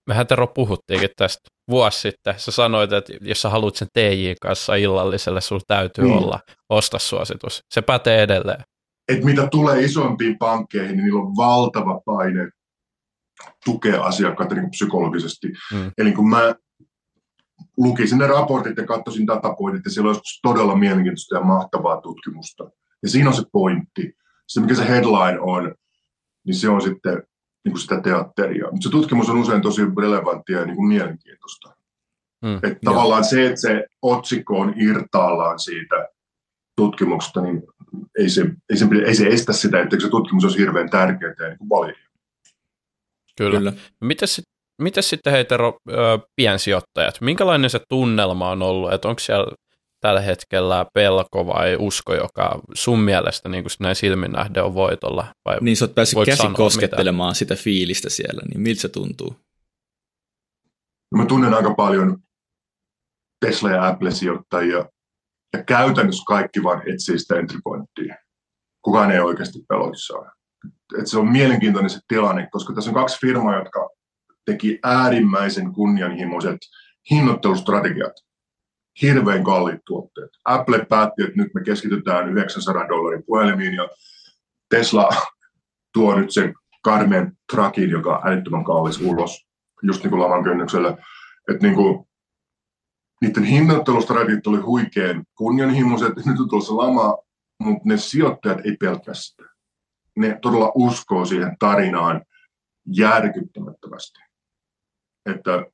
mehän Tero puhuttiinkin tästä vuosi sitten. Sä sanoit, että jos sä haluat sen TJ kanssa illalliselle, sulla täytyy niin. olla ostasuositus. Se pätee edelleen. Et mitä tulee isompiin pankkeihin, niin niillä on valtava paine tukea asiakkaita niin psykologisesti. Mm. Eli kun mä lukisin ne raportit ja katsoisin datapointit, ja siellä olisi todella mielenkiintoista ja mahtavaa tutkimusta. Ja siinä on se pointti. Se, mikä se headline on, niin se on sitten niin kuin sitä teatteria. Mutta se tutkimus on usein tosi relevanttia ja niin kuin mielenkiintoista. Mm, että tavallaan se, että se otsikko on irtaallaan siitä tutkimuksesta, niin ei se, ei se, ei se estä sitä, että se tutkimus olisi hirveän tärkeää ja niin validi. Kyllä. Kyllä. Mites, mites sitten heitä piensijoittajat? Minkälainen se tunnelma on ollut? Että onko siellä tällä hetkellä pelko vai usko, joka sun mielestä niin kuin näin silmin nähden on voitolla? Vai niin sä oot päässyt käsi koskettelemaan mitä? sitä fiilistä siellä, niin miltä se tuntuu? No mä tunnen aika paljon Tesla- ja Apple-sijoittajia, ja käytännössä kaikki vaan etsii sitä entry pointtia. Kukaan ei oikeasti peloissaan. Et se on mielenkiintoinen se tilanne, koska tässä on kaksi firmaa, jotka teki äärimmäisen kunnianhimoiset hinnoittelustrategiat hirveän kalliit tuotteet. Apple päätti, että nyt me keskitytään 900 dollarin puhelimiin ja Tesla tuo nyt sen karmeen trakin, joka on älyttömän kallis ulos, just niin kuin laman kynnyksellä. Että niin kuin, niiden hinnoittelustrategiat oli huikean kunnianhimoiset, nyt on tulossa lama, mutta ne sijoittajat ei pelkästään. Ne todella uskoo siihen tarinaan järkyttämättömästi. Että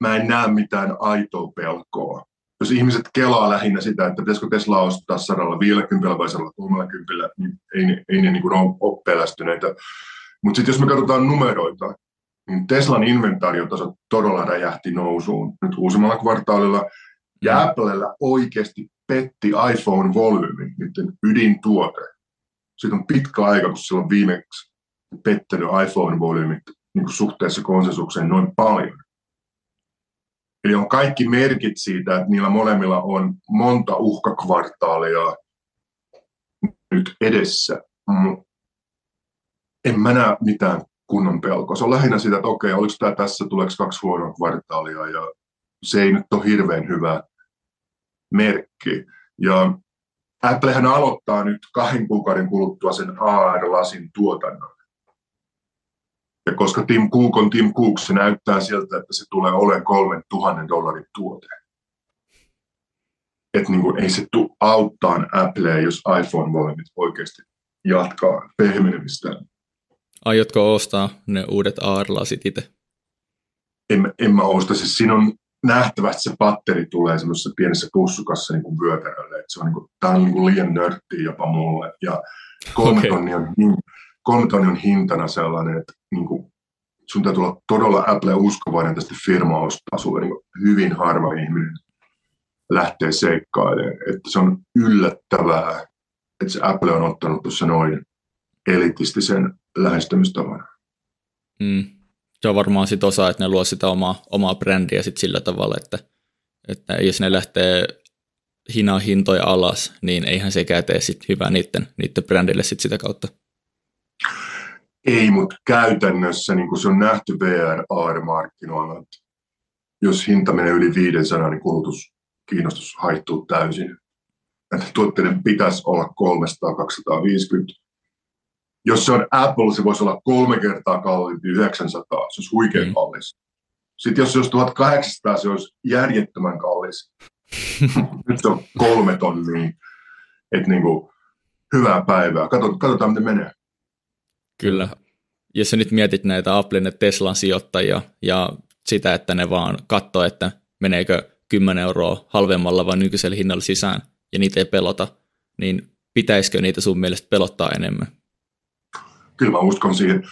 mä en näe mitään aitoa pelkoa. Jos ihmiset kelaa lähinnä sitä, että pitäisikö Tesla ostaa 150 vai 130, niin ei ne, ei ne niin kuin ole pelästyneitä. Mutta sitten jos me katsotaan numeroita, niin Teslan inventaariotaso todella räjähti nousuun nyt uusimmalla kvartaalilla. Ja mm. Applella oikeasti petti iPhone-volyymi, niiden ydintuote. Siitä on pitkä aika, kun sillä on viimeksi pettänyt iPhone-volyymit niin suhteessa konsensukseen noin paljon. Eli on kaikki merkit siitä, että niillä molemmilla on monta uhkakvartaalia nyt edessä. En mä näe mitään kunnon pelkoa. Se on lähinnä sitä, että okei, oliko tämä tässä, tuleeko kaksi huonoa kvartaalia, ja se ei nyt ole hirveän hyvä merkki. Ja Applehän aloittaa nyt kahden kuukauden kuluttua sen AR-lasin tuotannon. Ja koska Tim Cook on Tim Cook, se näyttää sieltä, että se tulee olemaan kolmen tuhannen dollarin tuote. Että niin kuin, ei se tule auttaa Applea, jos iPhone-volyymit oikeasti jatkaa pehmenemistään. Aiotko ostaa ne uudet AR-lasit itse? En, en mä osta. Siis siinä on nähtävästi se patteri tulee semmoisessa pienessä pussukassa niin kuin vyötärölle. Että se on, niin kuin, tämä on niin kuin liian nörttiä jopa mulle. Ja kolme, okay. tonni on, kolme tonni on hintana sellainen, että niin kuin, sun täytyy olla todella Apple uskovainen tästä firmaa ostaa sulle niin hyvin harva ihminen lähtee seikkailemaan. Että se on yllättävää, että se Apple on ottanut tuossa noin elitistisen lähestymistavan. Mm. Se on varmaan sit osa, että ne luo sitä omaa, omaa brändiä sit sillä tavalla, että, että jos ne lähtee hinaa hintoja alas, niin eihän sekään tee sit hyvää niiden, niiden brändille sit sitä kautta. Ei, mutta käytännössä niin se on nähty VR-markkinoilla, että jos hinta menee yli 500, niin kulutus, kiinnostus haittuu täysin. Että tuotteiden pitäisi olla 300-250. Jos se on Apple, se voisi olla kolme kertaa kalliimpi 900. Se olisi huikein mm. kallis. Sitten jos se olisi 1800, se olisi järjettömän kallis. Nyt se on kolme tonnia. Että niin kuin, hyvää päivää. Katsotaan, katsotaan, miten menee. Kyllä. Jos sä nyt mietit näitä Applen ja Teslan sijoittajia ja sitä, että ne vaan katsoo, että meneekö 10 euroa halvemmalla vai nykyisellä hinnalla sisään ja niitä ei pelota, niin pitäisikö niitä sun mielestä pelottaa enemmän? Kyllä mä uskon siihen.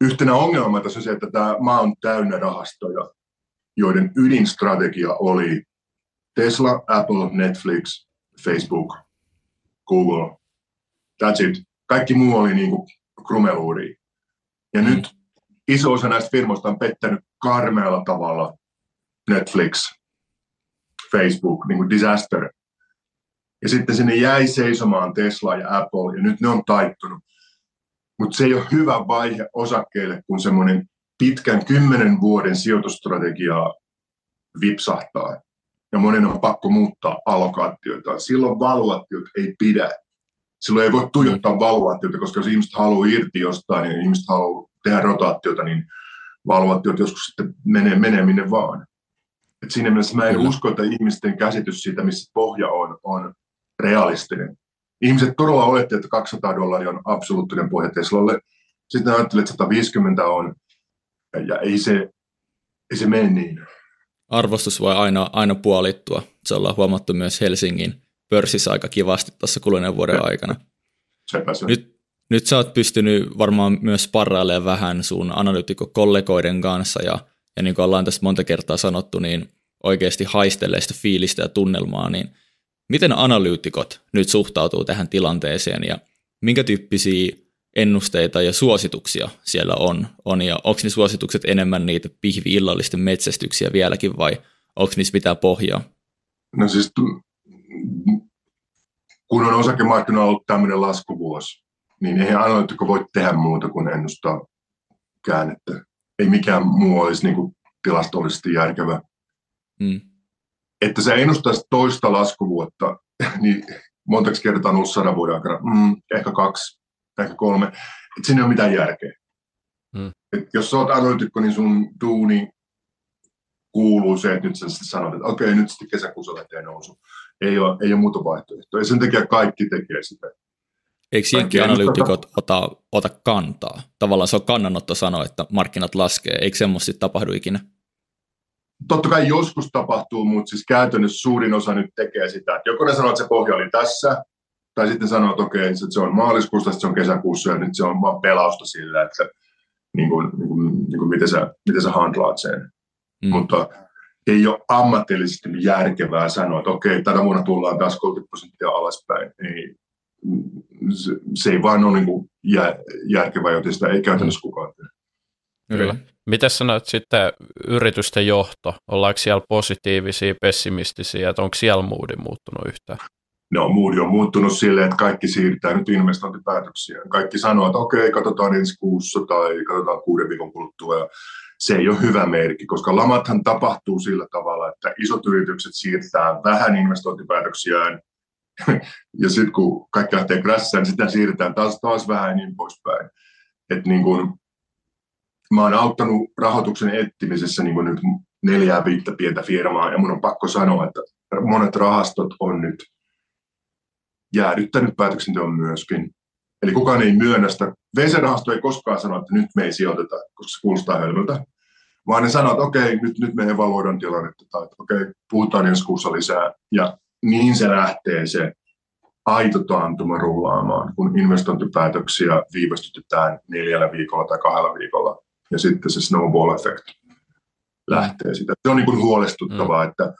Yhtenä ongelma tässä on se, että tämä maa on täynnä rahastoja, joiden ydinstrategia oli Tesla, Apple, Netflix, Facebook, Google. That's it. Kaikki muu oli niin kuin krumeluuri. Ja nyt iso osa näistä firmoista on pettänyt karmealla tavalla Netflix, Facebook, niin kuin disaster. Ja sitten sinne jäi seisomaan Tesla ja Apple, ja nyt ne on taittunut. Mutta se ei ole hyvä vaihe osakkeille, kun semmoinen pitkän kymmenen vuoden sijoitustrategia vipsahtaa. Ja monen on pakko muuttaa allokaatioita. Silloin valuatiot ei pidä silloin ei voi tuijottaa valuaatiota, koska jos ihmiset haluaa irti jostain niin ihmiset haluaa tehdä rotaatiota, niin valuaatiot joskus sitten menee, menee minne vaan. Et siinä mielessä mä en Kyllä. usko, että ihmisten käsitys siitä, missä pohja on, on realistinen. Ihmiset todella oletti, että 200 dollaria on absoluuttinen pohja Teslalle. Sitten ajattelee, että 150 on, ja ei se, ei se mene niin. Arvostus voi aina, aina puolittua. Se ollaan huomattu myös Helsingin pörssissä aika kivasti tuossa kuluneen vuoden ja. aikana. Sepä se. Nyt, nyt sä oot pystynyt varmaan myös parailemaan vähän sun analyytikko-kollegoiden kanssa ja, ja niin kuin ollaan tässä monta kertaa sanottu, niin oikeasti haistelee sitä fiilistä ja tunnelmaa, niin miten analyytikot nyt suhtautuu tähän tilanteeseen ja minkä tyyppisiä ennusteita ja suosituksia siellä on, on ja onko ne suositukset enemmän niitä pihvi-illallisten metsästyksiä vieläkin vai onko niissä mitään pohjaa? No siis kun on osakemarkkinoilla ollut tämmöinen laskuvuosi, niin eihän analyytikko voi tehdä muuta kuin ennustaa käännettä. Ei mikään muu olisi niin kuin tilastollisesti järkevä. Mm. Että se ennustaisi toista laskuvuotta, niin montaksi kertaa on ollut sadan vuoden aikana, mm, ehkä kaksi, ehkä kolme, että siinä ei ole mitään järkeä. Mm. Et jos sä oot analyytikko, niin sun duuni kuuluu se, että nyt sä sanot, että okei, nyt sitten kesäkuussa lähtee nousu ei ole, ei ole muuta vaihtoehtoa. Ja sen takia kaikki tekee sitä. Eikö jenkki-analyytikot ota, ota kantaa? Tavallaan se on kannanotto sanoa, että markkinat laskee. Eikö semmoista tapahdu ikinä? Totta kai joskus tapahtuu, mutta siis käytännössä suurin osa nyt tekee sitä. Että joko ne sanoo, että se pohja oli tässä, tai sitten sanoo, että okei, että se on maaliskuusta, se on kesäkuussa, ja nyt se on vaan pelausta sillä, että niin kuin, niin kuin, niin kuin miten, sä, miten sä handlaat sen. Mm. Mutta ei ole ammatillisesti järkevää sanoa, että okei, tänä vuonna tullaan taas 30 prosenttia alaspäin. Ei, se, se ei vaan ole niin kuin jär, järkevää, joten sitä ei käytännössä kukaan tee. Kyllä. Miten sanoit sitten yritysten johto? Ollaanko siellä positiivisia, pessimistisiä, että onko siellä moodi muuttunut yhtään? No, moodi on muuttunut silleen, että kaikki siirtää nyt investointipäätöksiä. Kaikki sanoo, että okei, katsotaan ensi kuussa tai katsotaan kuuden viikon kuluttua. Ja se ei ole hyvä merkki, koska lamathan tapahtuu sillä tavalla, että isot yritykset siirtää vähän investointipäätöksiään, ja sitten kun kaikki lähtee krässään, niin sitten siirretään taas, taas vähän ja niin poispäin. Et niin kun, mä oon auttanut rahoituksen etsimisessä niin nyt neljää viittä pientä firmaa, ja mun on pakko sanoa, että monet rahastot on nyt jäädyttänyt päätöksenteon myöskin. Eli kukaan ei myönnä sitä. VC-rahasto ei koskaan sano, että nyt me ei sijoiteta, koska se kuulostaa hölmöltä. vaan ne sanoo, että okei, nyt, nyt me evaluoidaan tilannetta, tai että okei, puhutaan ensi kuussa lisää, ja niin se lähtee se aito taantuma rullaamaan, kun investointipäätöksiä viivästytetään neljällä viikolla tai kahdella viikolla, ja sitten se snowball effect lähtee sitä. Se on niin kuin huolestuttavaa, mm. että,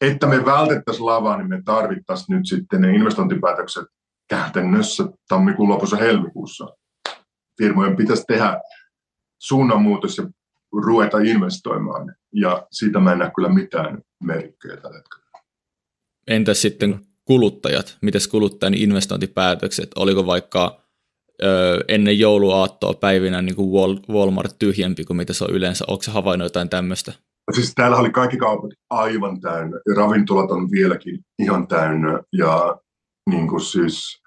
että me vältettäisiin lavaa, niin me tarvittaisiin nyt sitten ne investointipäätökset käytännössä tammikuun lopussa helmikuussa. Firmojen pitäisi tehdä suunnanmuutos ja ruveta investoimaan, ja siitä mä en näe kyllä mitään merkkejä tällä hetkellä. Entäs sitten kuluttajat? Mites kuluttajan investointipäätökset? Oliko vaikka ennen jouluaattoa päivinä niin kuin Walmart tyhjempi kuin mitä se on yleensä? Onko se havainnut jotain tämmöistä? Siis täällä oli kaikki kaupat aivan täynnä. Ravintolat on vieläkin ihan täynnä. Ja niin kuin siis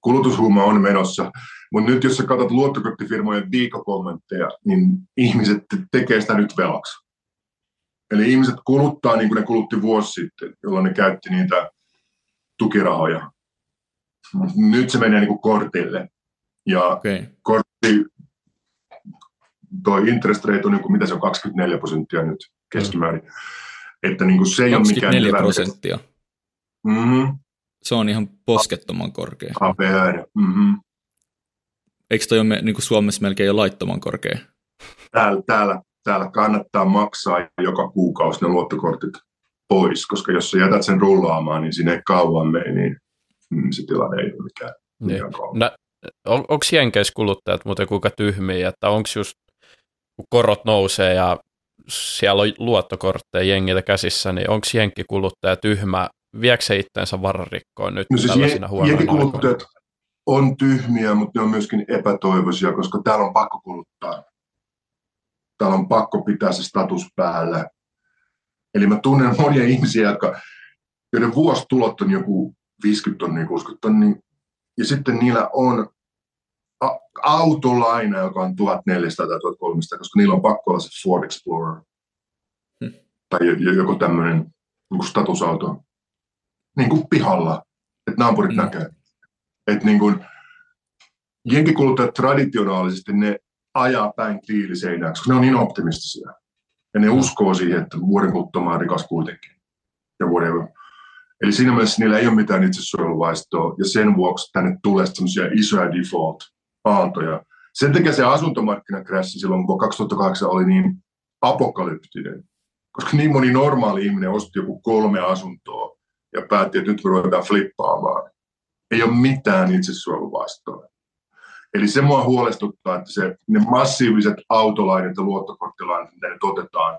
kulutushuuma on menossa. Mutta nyt jos sä katsot luottokorttifirmojen viikokommentteja, niin ihmiset tekee sitä nyt velaksi. Eli ihmiset kuluttaa niin kuin ne kulutti vuosi sitten, jolloin ne käytti niitä tukirahoja. Nyt se menee niin kuin kortille. Ja okay. kortti, tuo interest rate on, niin kuin, mitä se on, 24 prosenttia nyt keskimäärin. Mm. Että niin kuin se ei ole mikään... 24 prosenttia. Mm-hmm. Se on ihan poskettoman korkea. APR, mm-hmm. Eikö toi ole niin kuin Suomessa melkein jo laittoman korkea? Täällä, täällä, täällä kannattaa maksaa joka kuukausi ne luottokortit pois, koska jos sä jätät sen rullaamaan, niin sinne ei kauan mene, niin mm, se tilanne ei ole mikään, niin. no, on, onko Jenkeissä kuluttajat muuten kuinka tyhmiä, että onko just kun korot nousee ja siellä on luottokortteja jengillä käsissä, niin onko jenkkikuluttaja tyhmä, viekö se itseensä vararikkoon nyt no siis tällaisina huonoina on tyhmiä, mutta ne on myöskin epätoivoisia, koska täällä on pakko kuluttaa. Täällä on pakko pitää se status päällä. Eli mä tunnen monia ihmisiä, jotka, joiden vuositulot on joku 50 tonnia, 60 tonnia, ja sitten niillä on autolaina, joka on 1400 tai 1300, koska niillä on pakko olla se Ford Explorer. Hmm. Tai joku tämmöinen niin statusauto. Niin kuin pihalla, että naapurit hmm. näkee. Että niin kuin, jenkikuluttajat traditionaalisesti ne ajaa päin tiiliseinään, koska ne on niin optimistisia. Ja ne uskoo siihen, että vuoden kuluttua rikas kuitenkin. Ja whatever. Eli siinä mielessä niillä ei ole mitään itsesuojeluvaistoa, ja sen vuoksi tänne tulee sellaisia isoja default-aaltoja. Sen takia se asuntomarkkinakrassi silloin, kun 2008 oli niin apokalyptinen, koska niin moni normaali ihminen osti joku kolme asuntoa ja päätti, että nyt ruvetaan flippaamaan. Ei ole mitään itsesuojeluvaistoa. Eli se mua huolestuttaa, että se, ne massiiviset autolainat ja luottokorttilainat, mitä nyt otetaan,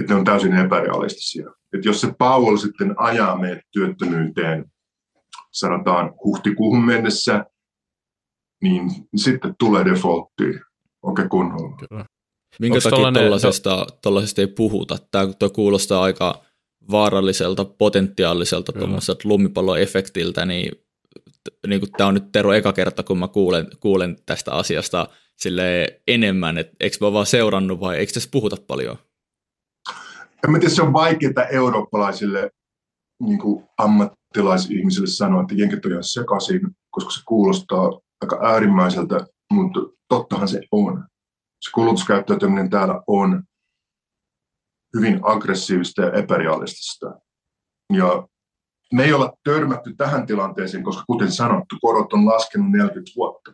että ne on täysin epärealistisia. Että jos se Powell sitten ajaa meidät työttömyyteen, sanotaan huhtikuuhun mennessä, niin sitten tulee defaultti oikein kunnolla. Kyllä. Minkä Onko takia tuollaisesta, tuollaisesta ei puhuta? Tämä kuulostaa aika vaaralliselta, potentiaaliselta lumipalloefektiltä, niin niin kuin tämä on nyt Tero eka kerta, kun mä kuulen, kuulen tästä asiasta sille enemmän, että eikö mä vaan seurannut vai eikö tässä puhuta paljon? En mä tiedä, se on vaikeaa eurooppalaisille niin kuin ammattilaisihmisille sanoa, että jenkit on ihan sekaisin, koska se kuulostaa aika äärimmäiseltä, mutta tottahan se on. Se kulutuskäyttäytyminen täällä on hyvin aggressiivista ja epärealistista. Ja me ei olla törmätty tähän tilanteeseen, koska kuten sanottu, korot on laskenut 40 vuotta.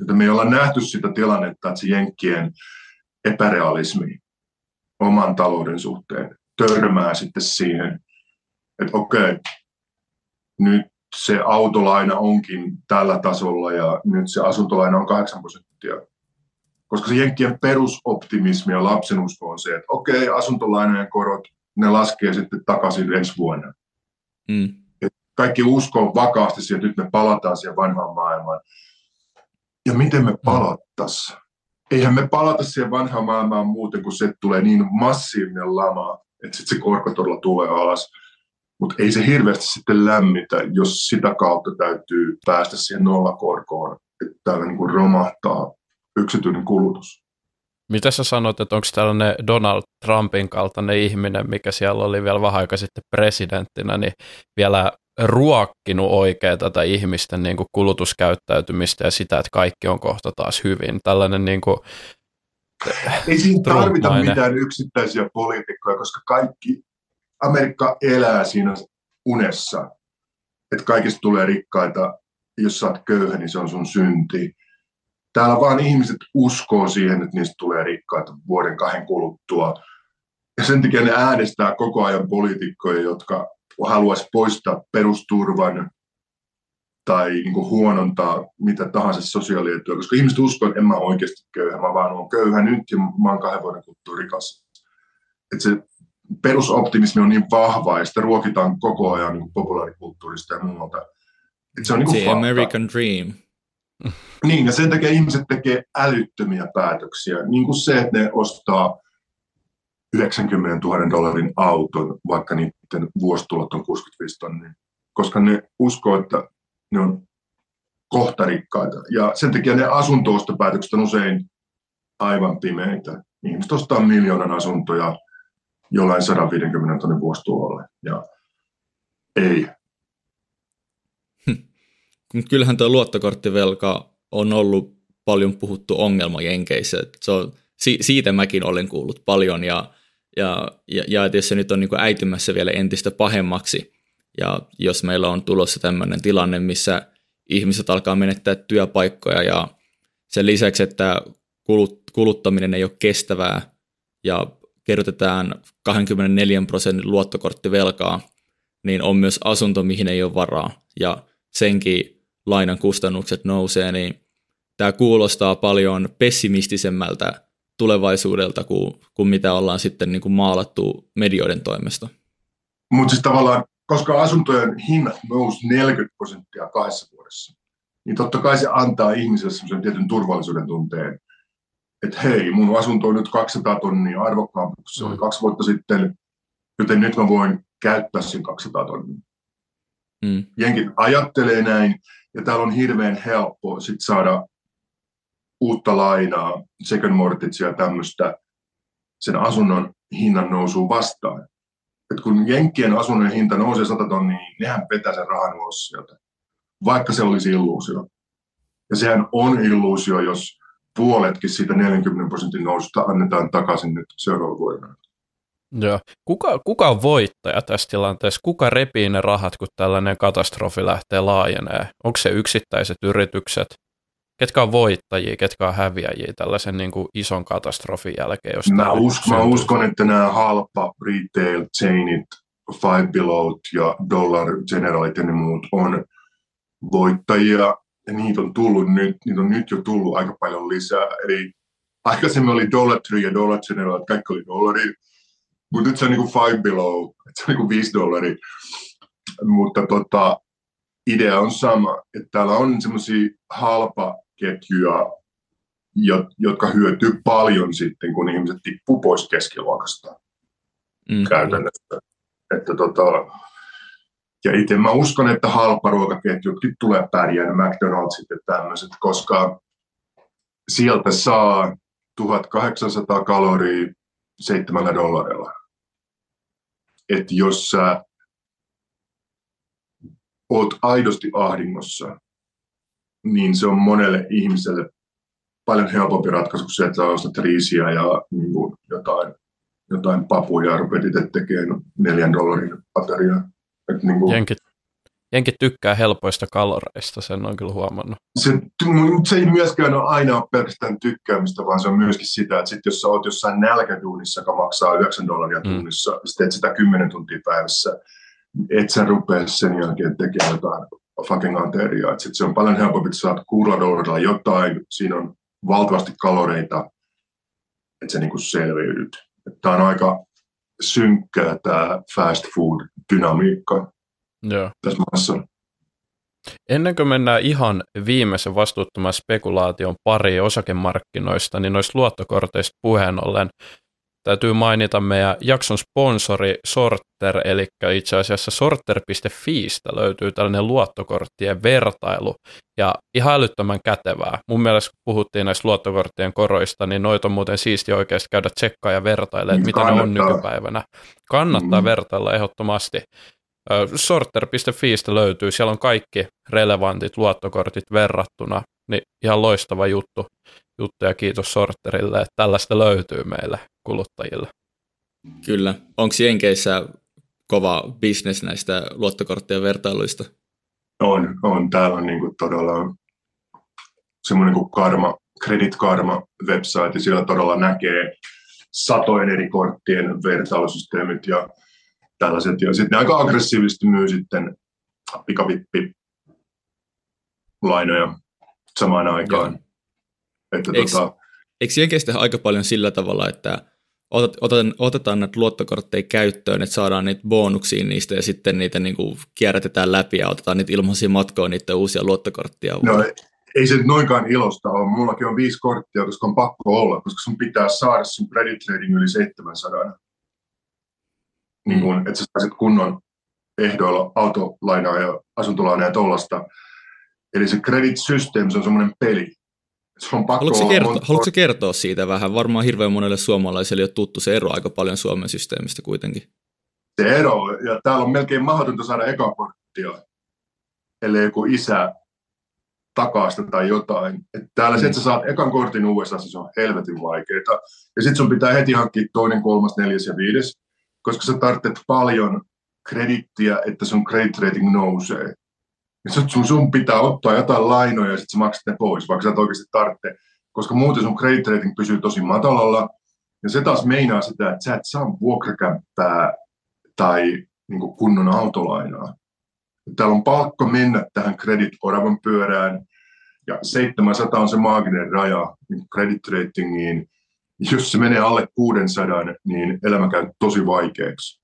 Joten me ei olla nähty sitä tilannetta, että se jenkkien epärealismi oman talouden suhteen törmää sitten siihen, että okei, nyt se autolaina onkin tällä tasolla ja nyt se asuntolaina on 8 prosenttia. Koska se jenkkien perusoptimismi ja lapsenusko on se, että okei, asuntolainojen korot, ne laskee sitten takaisin ensi vuonna. Mm. Kaikki uskoo vakaasti siihen, että nyt me palataan siihen vanhaan maailmaan. Ja miten me mm. palattas? Eihän me palata siihen vanhaan maailmaan muuten, kun se tulee niin massiivinen lama, että sitten se korko todella tulee alas. Mutta ei se hirveästi sitten lämmitä, jos sitä kautta täytyy päästä siihen nollakorkoon, että täällä niin kuin romahtaa yksityinen kulutus. Mitä sä sanot, että onko tällainen Donald Trumpin kaltainen ihminen, mikä siellä oli vielä vähän aika sitten presidenttinä, niin vielä ruokkinut oikein tätä ihmisten niin kuin kulutuskäyttäytymistä ja sitä, että kaikki on kohta taas hyvin. Tällainen niin kuin, Ei siinä tarvita mitään yksittäisiä poliitikkoja, koska kaikki, Amerikka elää siinä unessa, että kaikista tulee rikkaita, jos sä oot köyhä, niin se on sun synti. Täällä vaan ihmiset uskoo siihen, että niistä tulee rikkaita vuoden kahden kuluttua. Ja sen takia ne äänestää koko ajan poliitikkoja, jotka haluaisi poistaa perusturvan tai niin huonontaa mitä tahansa sosiaalietua, koska ihmiset uskoo, että en mä oikeasti köyhä, mä vaan olen köyhä nyt ja mä oon kahden vuoden kuluttua rikas. Että se perusoptimismi on niin vahva ja sitä ruokitaan koko ajan niin populaarikulttuurista ja muualta. Se on niin kuin American Dream. Niin, ja sen takia ihmiset tekee älyttömiä päätöksiä, niin kuin se, että ne ostaa 90 000 dollarin auton, vaikka niiden vuositulot on 65 tonnia, koska ne uskoo, että ne on kohtarikkaita. Ja sen takia ne asuntoostopäätökset on usein aivan pimeitä. Ihmiset ostaa miljoonan asuntoja jollain 150 tonnin vuositulolle. Ja ei. Kyllähän tuo luottokorttivelka on ollut paljon puhuttu ongelma Jenkeissä. Se on, si, siitä mäkin olen kuullut paljon ja, ja, ja, ja että se nyt on niin äitymässä vielä entistä pahemmaksi ja jos meillä on tulossa tämmöinen tilanne, missä ihmiset alkaa menettää työpaikkoja ja sen lisäksi, että kulut, kuluttaminen ei ole kestävää ja kerrotetaan 24 prosentin luottokorttivelkaa, niin on myös asunto, mihin ei ole varaa. Ja senkin lainan kustannukset nousee, niin tämä kuulostaa paljon pessimistisemmältä tulevaisuudelta kuin, kuin mitä ollaan sitten niin kuin maalattu medioiden toimesta. Mutta siis tavallaan, koska asuntojen hinnat nousi 40 prosenttia kahdessa vuodessa, niin totta kai se antaa ihmiselle sellaisen tietyn turvallisuuden tunteen, että hei, mun asunto on nyt 200 tonnia arvokkaampi kuin se oli mm. kaksi vuotta sitten, joten nyt mä voin käyttää sen 200 tonnia. Mm. Jenkit ajattelee näin, ja täällä on hirveän helppo sit saada uutta lainaa, second mortgage ja tämmöistä sen asunnon hinnan nousua vastaan. Et kun Jenkkien asunnon hinta nousee 100 tonnia, niin nehän vetää sen rahan ulos sieltä, vaikka se olisi illuusio. Ja sehän on illuusio, jos puoletkin siitä 40 prosentin noususta annetaan takaisin nyt seuraavalla vuodella. Joo. Kuka, kuka on voittaja tässä tilanteessa? Kuka repii ne rahat, kun tällainen katastrofi lähtee laajenee? Onko se yksittäiset yritykset? Ketkä on voittajia, ketkä on häviäjiä tällaisen niin kuin ison katastrofin jälkeen? Jos mä, uskon, mä uskon, että nämä halpa retail chainit, Five Below ja Dollar Generalit ja ne muut on voittajia ja niitä on tullut nyt, niitä on nyt jo tullut aika paljon lisää. Eli aikaisemmin oli Dollar Tree ja Dollar General, että kaikki oli dollari, mutta nyt se on niin kuin five below, että se on niin kuin viisi dollari. Mutta tota, idea on sama, että täällä on semmoisia halpaketjuja, jotka hyötyy paljon sitten, kun ihmiset tippuu pois keskiluokasta mm. käytännössä. Että tota, ja itse mä uskon, että halparuokaketjutkin tulee pärjäämään, McDonald'sit ja tämmöiset, koska sieltä saa 1800 kaloria seitsemällä dollarilla. Että jos sä oot aidosti ahdingossa, niin se on monelle ihmiselle paljon helpompi ratkaisu kuin se, että ostat riisiä ja niin kuin jotain, jotain papuja ja rupeat itse tekemään neljän dollarin ateriaa. Niin kuin, jenkit, jenkit tykkää helpoista kaloreista, sen on kyllä huomannut. Se, se ei myöskään ole aina pelkästään tykkäämistä, vaan se on myöskin sitä, että sit jos sä oot jossain nälkäduunissa, joka maksaa 9 dollaria mm. tunnissa, mm. teet sitä 10 tuntia päivässä, et sä rupea sen jälkeen tekemään jotain fucking ateriaa. Sitten se on paljon helpompi, että saat kuudella dollarilla jotain, siinä on valtavasti kaloreita, että sä niinku selviydyt. Tämä on aika synkkää tämä fast food-dynamiikka Joo. tässä maassa. Ennen kuin mennään ihan viimeisen vastuuttoman spekulaation pari osakemarkkinoista, niin noista luottokorteista puheen ollen täytyy mainita meidän jakson sponsori Sorter, eli itse asiassa sorter.fiistä löytyy tällainen luottokorttien vertailu, ja ihan älyttömän kätevää. Mun mielestä kun puhuttiin näistä luottokorttien koroista, niin noita on muuten siisti oikeasti käydä tsekkaa ja vertailla, että mitä ne on nykypäivänä. Kannattaa mm. vertailla ehdottomasti. Sorter.fiistä löytyy, siellä on kaikki relevantit luottokortit verrattuna, niin ihan loistava juttu. Juttuja. Kiitos Sorterille, että tällaista löytyy meille kuluttajille. Kyllä. Onko Jenkeissä kova bisnes näistä luottokorttien vertailuista? On, on. Täällä on niin kuin todella semmoinen kuin Karma, Credit Karma website, siellä todella näkee satojen eri korttien vertailusysteemit ja tällaiset. Ja sitten aika aggressiivisesti myy sitten pikavippi lainoja samaan aikaan. Joo. Että eikö, tota... eikö Jenkeistä aika paljon sillä tavalla, että otet, otetaan, otetaan näitä luottokortteja käyttöön, että saadaan niitä bonuksia niistä ja sitten niitä niin kuin kierrätetään läpi ja otetaan niitä ilmaisia matkoja niitä uusia luottokorttia. No, ei se noinkaan ilosta ole. Mullakin on viisi korttia, koska on pakko olla, koska sun pitää saada sun credit rating yli 700. Niin kun, että sä saisit kunnon ehdoilla autolainaa ja asuntolainaa ja tollasta. Eli se credit system, se on semmoinen peli. Se on pakko haluatko, kertoa, monta... haluatko kertoa siitä vähän? Varmaan hirveän monelle suomalaiselle on tuttu se ero aika paljon Suomen systeemistä kuitenkin. Se ero, ja täällä on melkein mahdotonta saada ekakorttia, ellei joku isä takaa sitä tai jotain. Et täällä mm. se, että sä saat ekan kortin USA, se on helvetin vaikeaa. Ja sitten sun pitää heti hankkia toinen, kolmas, neljäs ja viides, koska sä tarvitset paljon kredittiä, että sun credit rating nousee. Ja sun, sun pitää ottaa jotain lainoja ja sitten sä maksat ne pois, vaikka sä et oikeasti tarvitse. Koska muuten sun credit rating pysyy tosi matalalla. Ja se taas meinaa sitä, että sä et saa vuokrakämppää tai niin kunnon autolainaa. Täällä on palkko mennä tähän credit-oravan pyörään, ja 700 on se maaginen raja niin credit ratingiin. Jos se menee alle 600, niin elämä käy tosi vaikeaksi.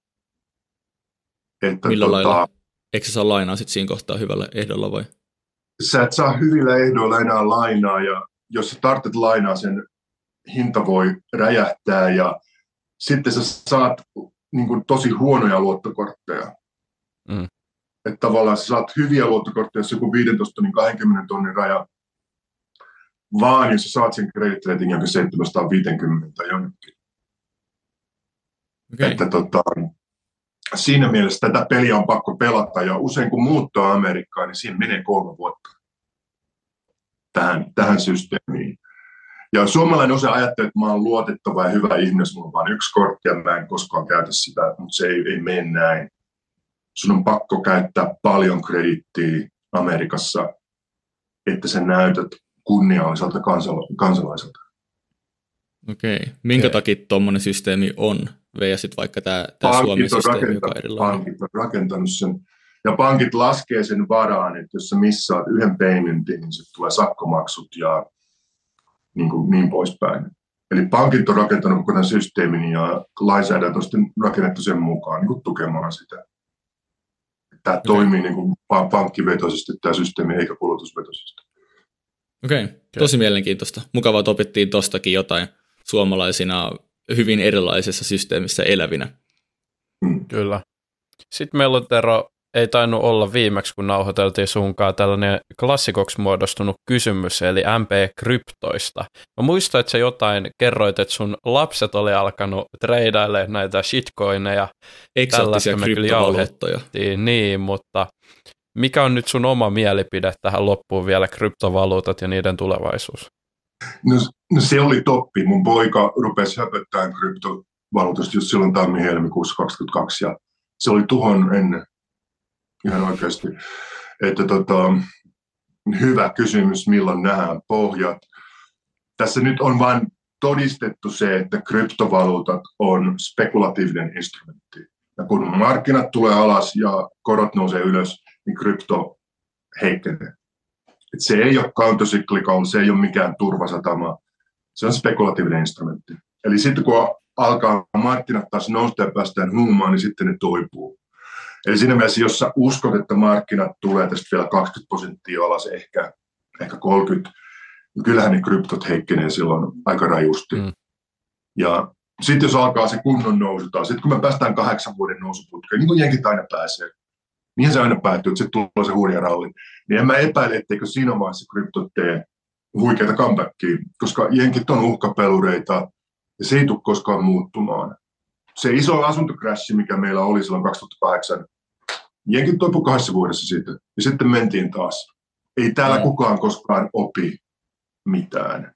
Että Millä tota, lailla? Eikö saa lainaa sitten siinä kohtaa hyvällä ehdolla vai? Sä et saa hyvillä ehdoilla enää lainaa ja jos sä tarvitset lainaa, sen hinta voi räjähtää ja sitten sä saat niin kuin, tosi huonoja luottokortteja. Mm. Että tavallaan sä saat hyviä luottokortteja, jos joku 15 niin 20 tonnin raja, vaan jos sä saat sen credit rating jonka 750 jonnekin. Okay. Että tota, siinä mielessä tätä peliä on pakko pelata ja usein kun muuttaa Amerikkaan, niin siinä menee kolme vuotta tähän, tähän systeemiin. Ja suomalainen osa ajattelee, että mä oon luotettava ja hyvä ihminen, mulla on vain yksi kortti ja mä en koskaan käytä sitä, mutta se ei, ei mene näin. Sun on pakko käyttää paljon kredittiä Amerikassa, että sä näytät kunnialliselta kansala- kansalaiselta. Okei. Minkä takia tuommoinen systeemi on? Ja sitten vaikka tämä, tämä Suomen systeemi, joka on erilainen. Pankit on rakentanut sen. Ja pankit laskee sen varaan, että jos sä missaat yhden paymentin, niin sitten tulee sakkomaksut ja niin, kuin, niin poispäin. Eli pankit on rakentanut koko tämän systeemin ja lainsäädäntö on sitten rakennettu sen mukaan niin kuin tukemaan sitä. Tämä okay. toimii niin kuin pankkivetoisesti tämä systeemi eikä kulutusvetoisesti. Okei, okay. tosi mielenkiintoista. Mukavaa, että opittiin tostakin jotain suomalaisina hyvin erilaisessa systeemissä elävinä. Mm. Kyllä. Sitten meillä on Tero, ei tainnut olla viimeksi, kun nauhoiteltiin sunkaan tällainen klassikoksi muodostunut kysymys, eli MP-kryptoista. Mä muistan, että sä jotain kerroit, että sun lapset oli alkanut treidaille näitä shitcoineja. Me kyllä Niin, mutta mikä on nyt sun oma mielipide tähän loppuun vielä kryptovaluutat ja niiden tulevaisuus? No, no se oli toppi. Mun poika rupesi höpöttämään kryptovaluutasta just silloin tammi-helmikuussa 2022 ja se oli tuhon ennen ihan oikeasti. Että tota, hyvä kysymys, milloin nähdään pohjat. Tässä nyt on vain todistettu se, että kryptovaluutat on spekulatiivinen instrumentti. Ja kun markkinat tulee alas ja korot nousee ylös, niin krypto heikkenee. Et se ei ole countercyclical, se ei ole mikään turvasatama, se on spekulatiivinen instrumentti. Eli sitten kun alkaa markkinat taas nousta ja päästään huumaan, niin sitten ne toipuu. Eli siinä mielessä, jos sä uskot, että markkinat tulee tästä vielä 20 prosenttia alas, ehkä, ehkä 30, niin kyllähän ne kryptot heikkenee silloin aika rajusti. Mm. Ja sitten jos alkaa se kunnon nousu taas, sitten kun me päästään kahdeksan vuoden nousuputkeen, niin kuin jenkit aina pääsee, niin se aina päättyy, että sitten tulee se hurja ralli. Niin en mä epäile, etteikö siinä vaiheessa kryptot tee huikeita comebackia, koska jenkit on uhkapelureita ja se ei tule koskaan muuttumaan. Se iso asuntokrashi, mikä meillä oli silloin 2008, jenkit toipu kahdessa vuodessa siitä ja sitten mentiin taas. Ei täällä no. kukaan koskaan opi mitään.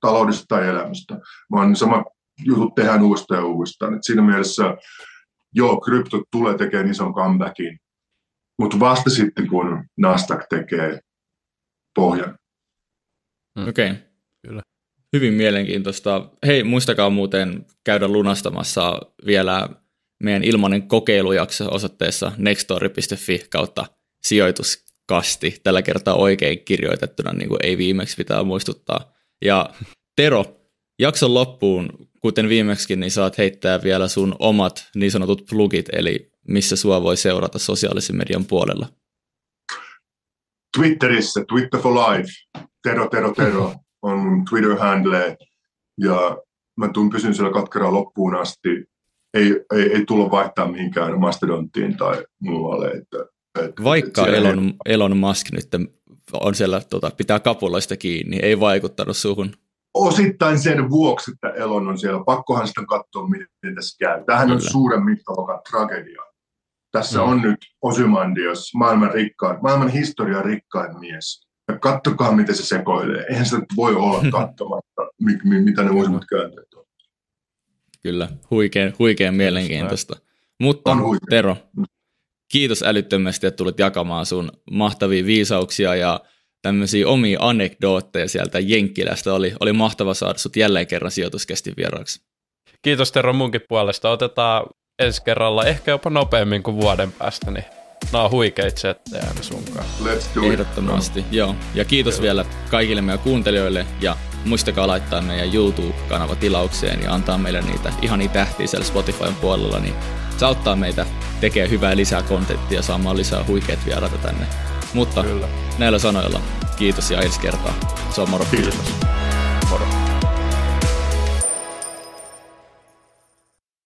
taloudesta tai elämästä, vaan sama jutut tehdään uudestaan ja uudestaan. Et siinä mielessä, joo, krypto tulee tekemään ison comebackin, mutta vasta sitten, kun Nasdaq tekee pohjan. Mm. Okei. Okay. Kyllä. Hyvin mielenkiintoista. Hei, muistakaa muuten käydä lunastamassa vielä meidän ilmainen kokeilujakso osoitteessa nextory.fi kautta sijoituskasti. Tällä kertaa oikein kirjoitettuna, niin kuin ei viimeksi pitää muistuttaa. Ja Tero, jakson loppuun, kuten viimeksi, niin saat heittää vielä sun omat niin sanotut plugit, eli missä sua voi seurata sosiaalisen median puolella. Twitterissä, Twitter for Life, Tero, Tero, Tero on mun Twitter-handle, ja mä tuun pysyn siellä katkeraan loppuun asti. Ei, ei, ei tulla vaihtaa mihinkään Mastodonttiin tai muualle. Että, että, Vaikka että Elon, ei... Elon Musk nyt on siellä, tota, pitää kapuloista kiinni, ei vaikuttanut suhun. Osittain sen vuoksi, että Elon on siellä. Pakkohan sitten katsoa, miten tässä käy. Tähän Kyllä. on suuren mittaluokan tragedia. Tässä mm. on nyt Osymandios, maailman rikkain, maailman historian rikkain mies. Ja kattokaa, miten se sekoilee. Eihän sitä voi olla katsomatta, mitä ne voisivat kääntää. Kyllä, huikean, huikean mielenkiintoista. Mutta Tero, kiitos älyttömästi, että tulit jakamaan sun mahtavia viisauksia ja tämmöisiä omia anekdootteja sieltä Jenkkilästä. Oli, oli mahtava saada sut jälleen kerran sijoituskestin vieraaksi. Kiitos Tero munkin puolesta. Otetaan ensi kerralla ehkä jopa nopeammin kuin vuoden päästä, niin nämä on huikeita settejä aina sunkaan. Let's do Ehdottomasti, it. joo. Ja kiitos joo. vielä kaikille meidän kuuntelijoille ja muistakaa laittaa meidän YouTube-kanava tilaukseen ja antaa meille niitä ihania tähtiä siellä Spotifyn puolella, niin se auttaa meitä tekee hyvää lisää kontenttia ja saamaan lisää huikeat vieraita tänne. Mutta Kyllä. näillä sanoilla kiitos ja ensi kertaa. Se on moro. Kiitos.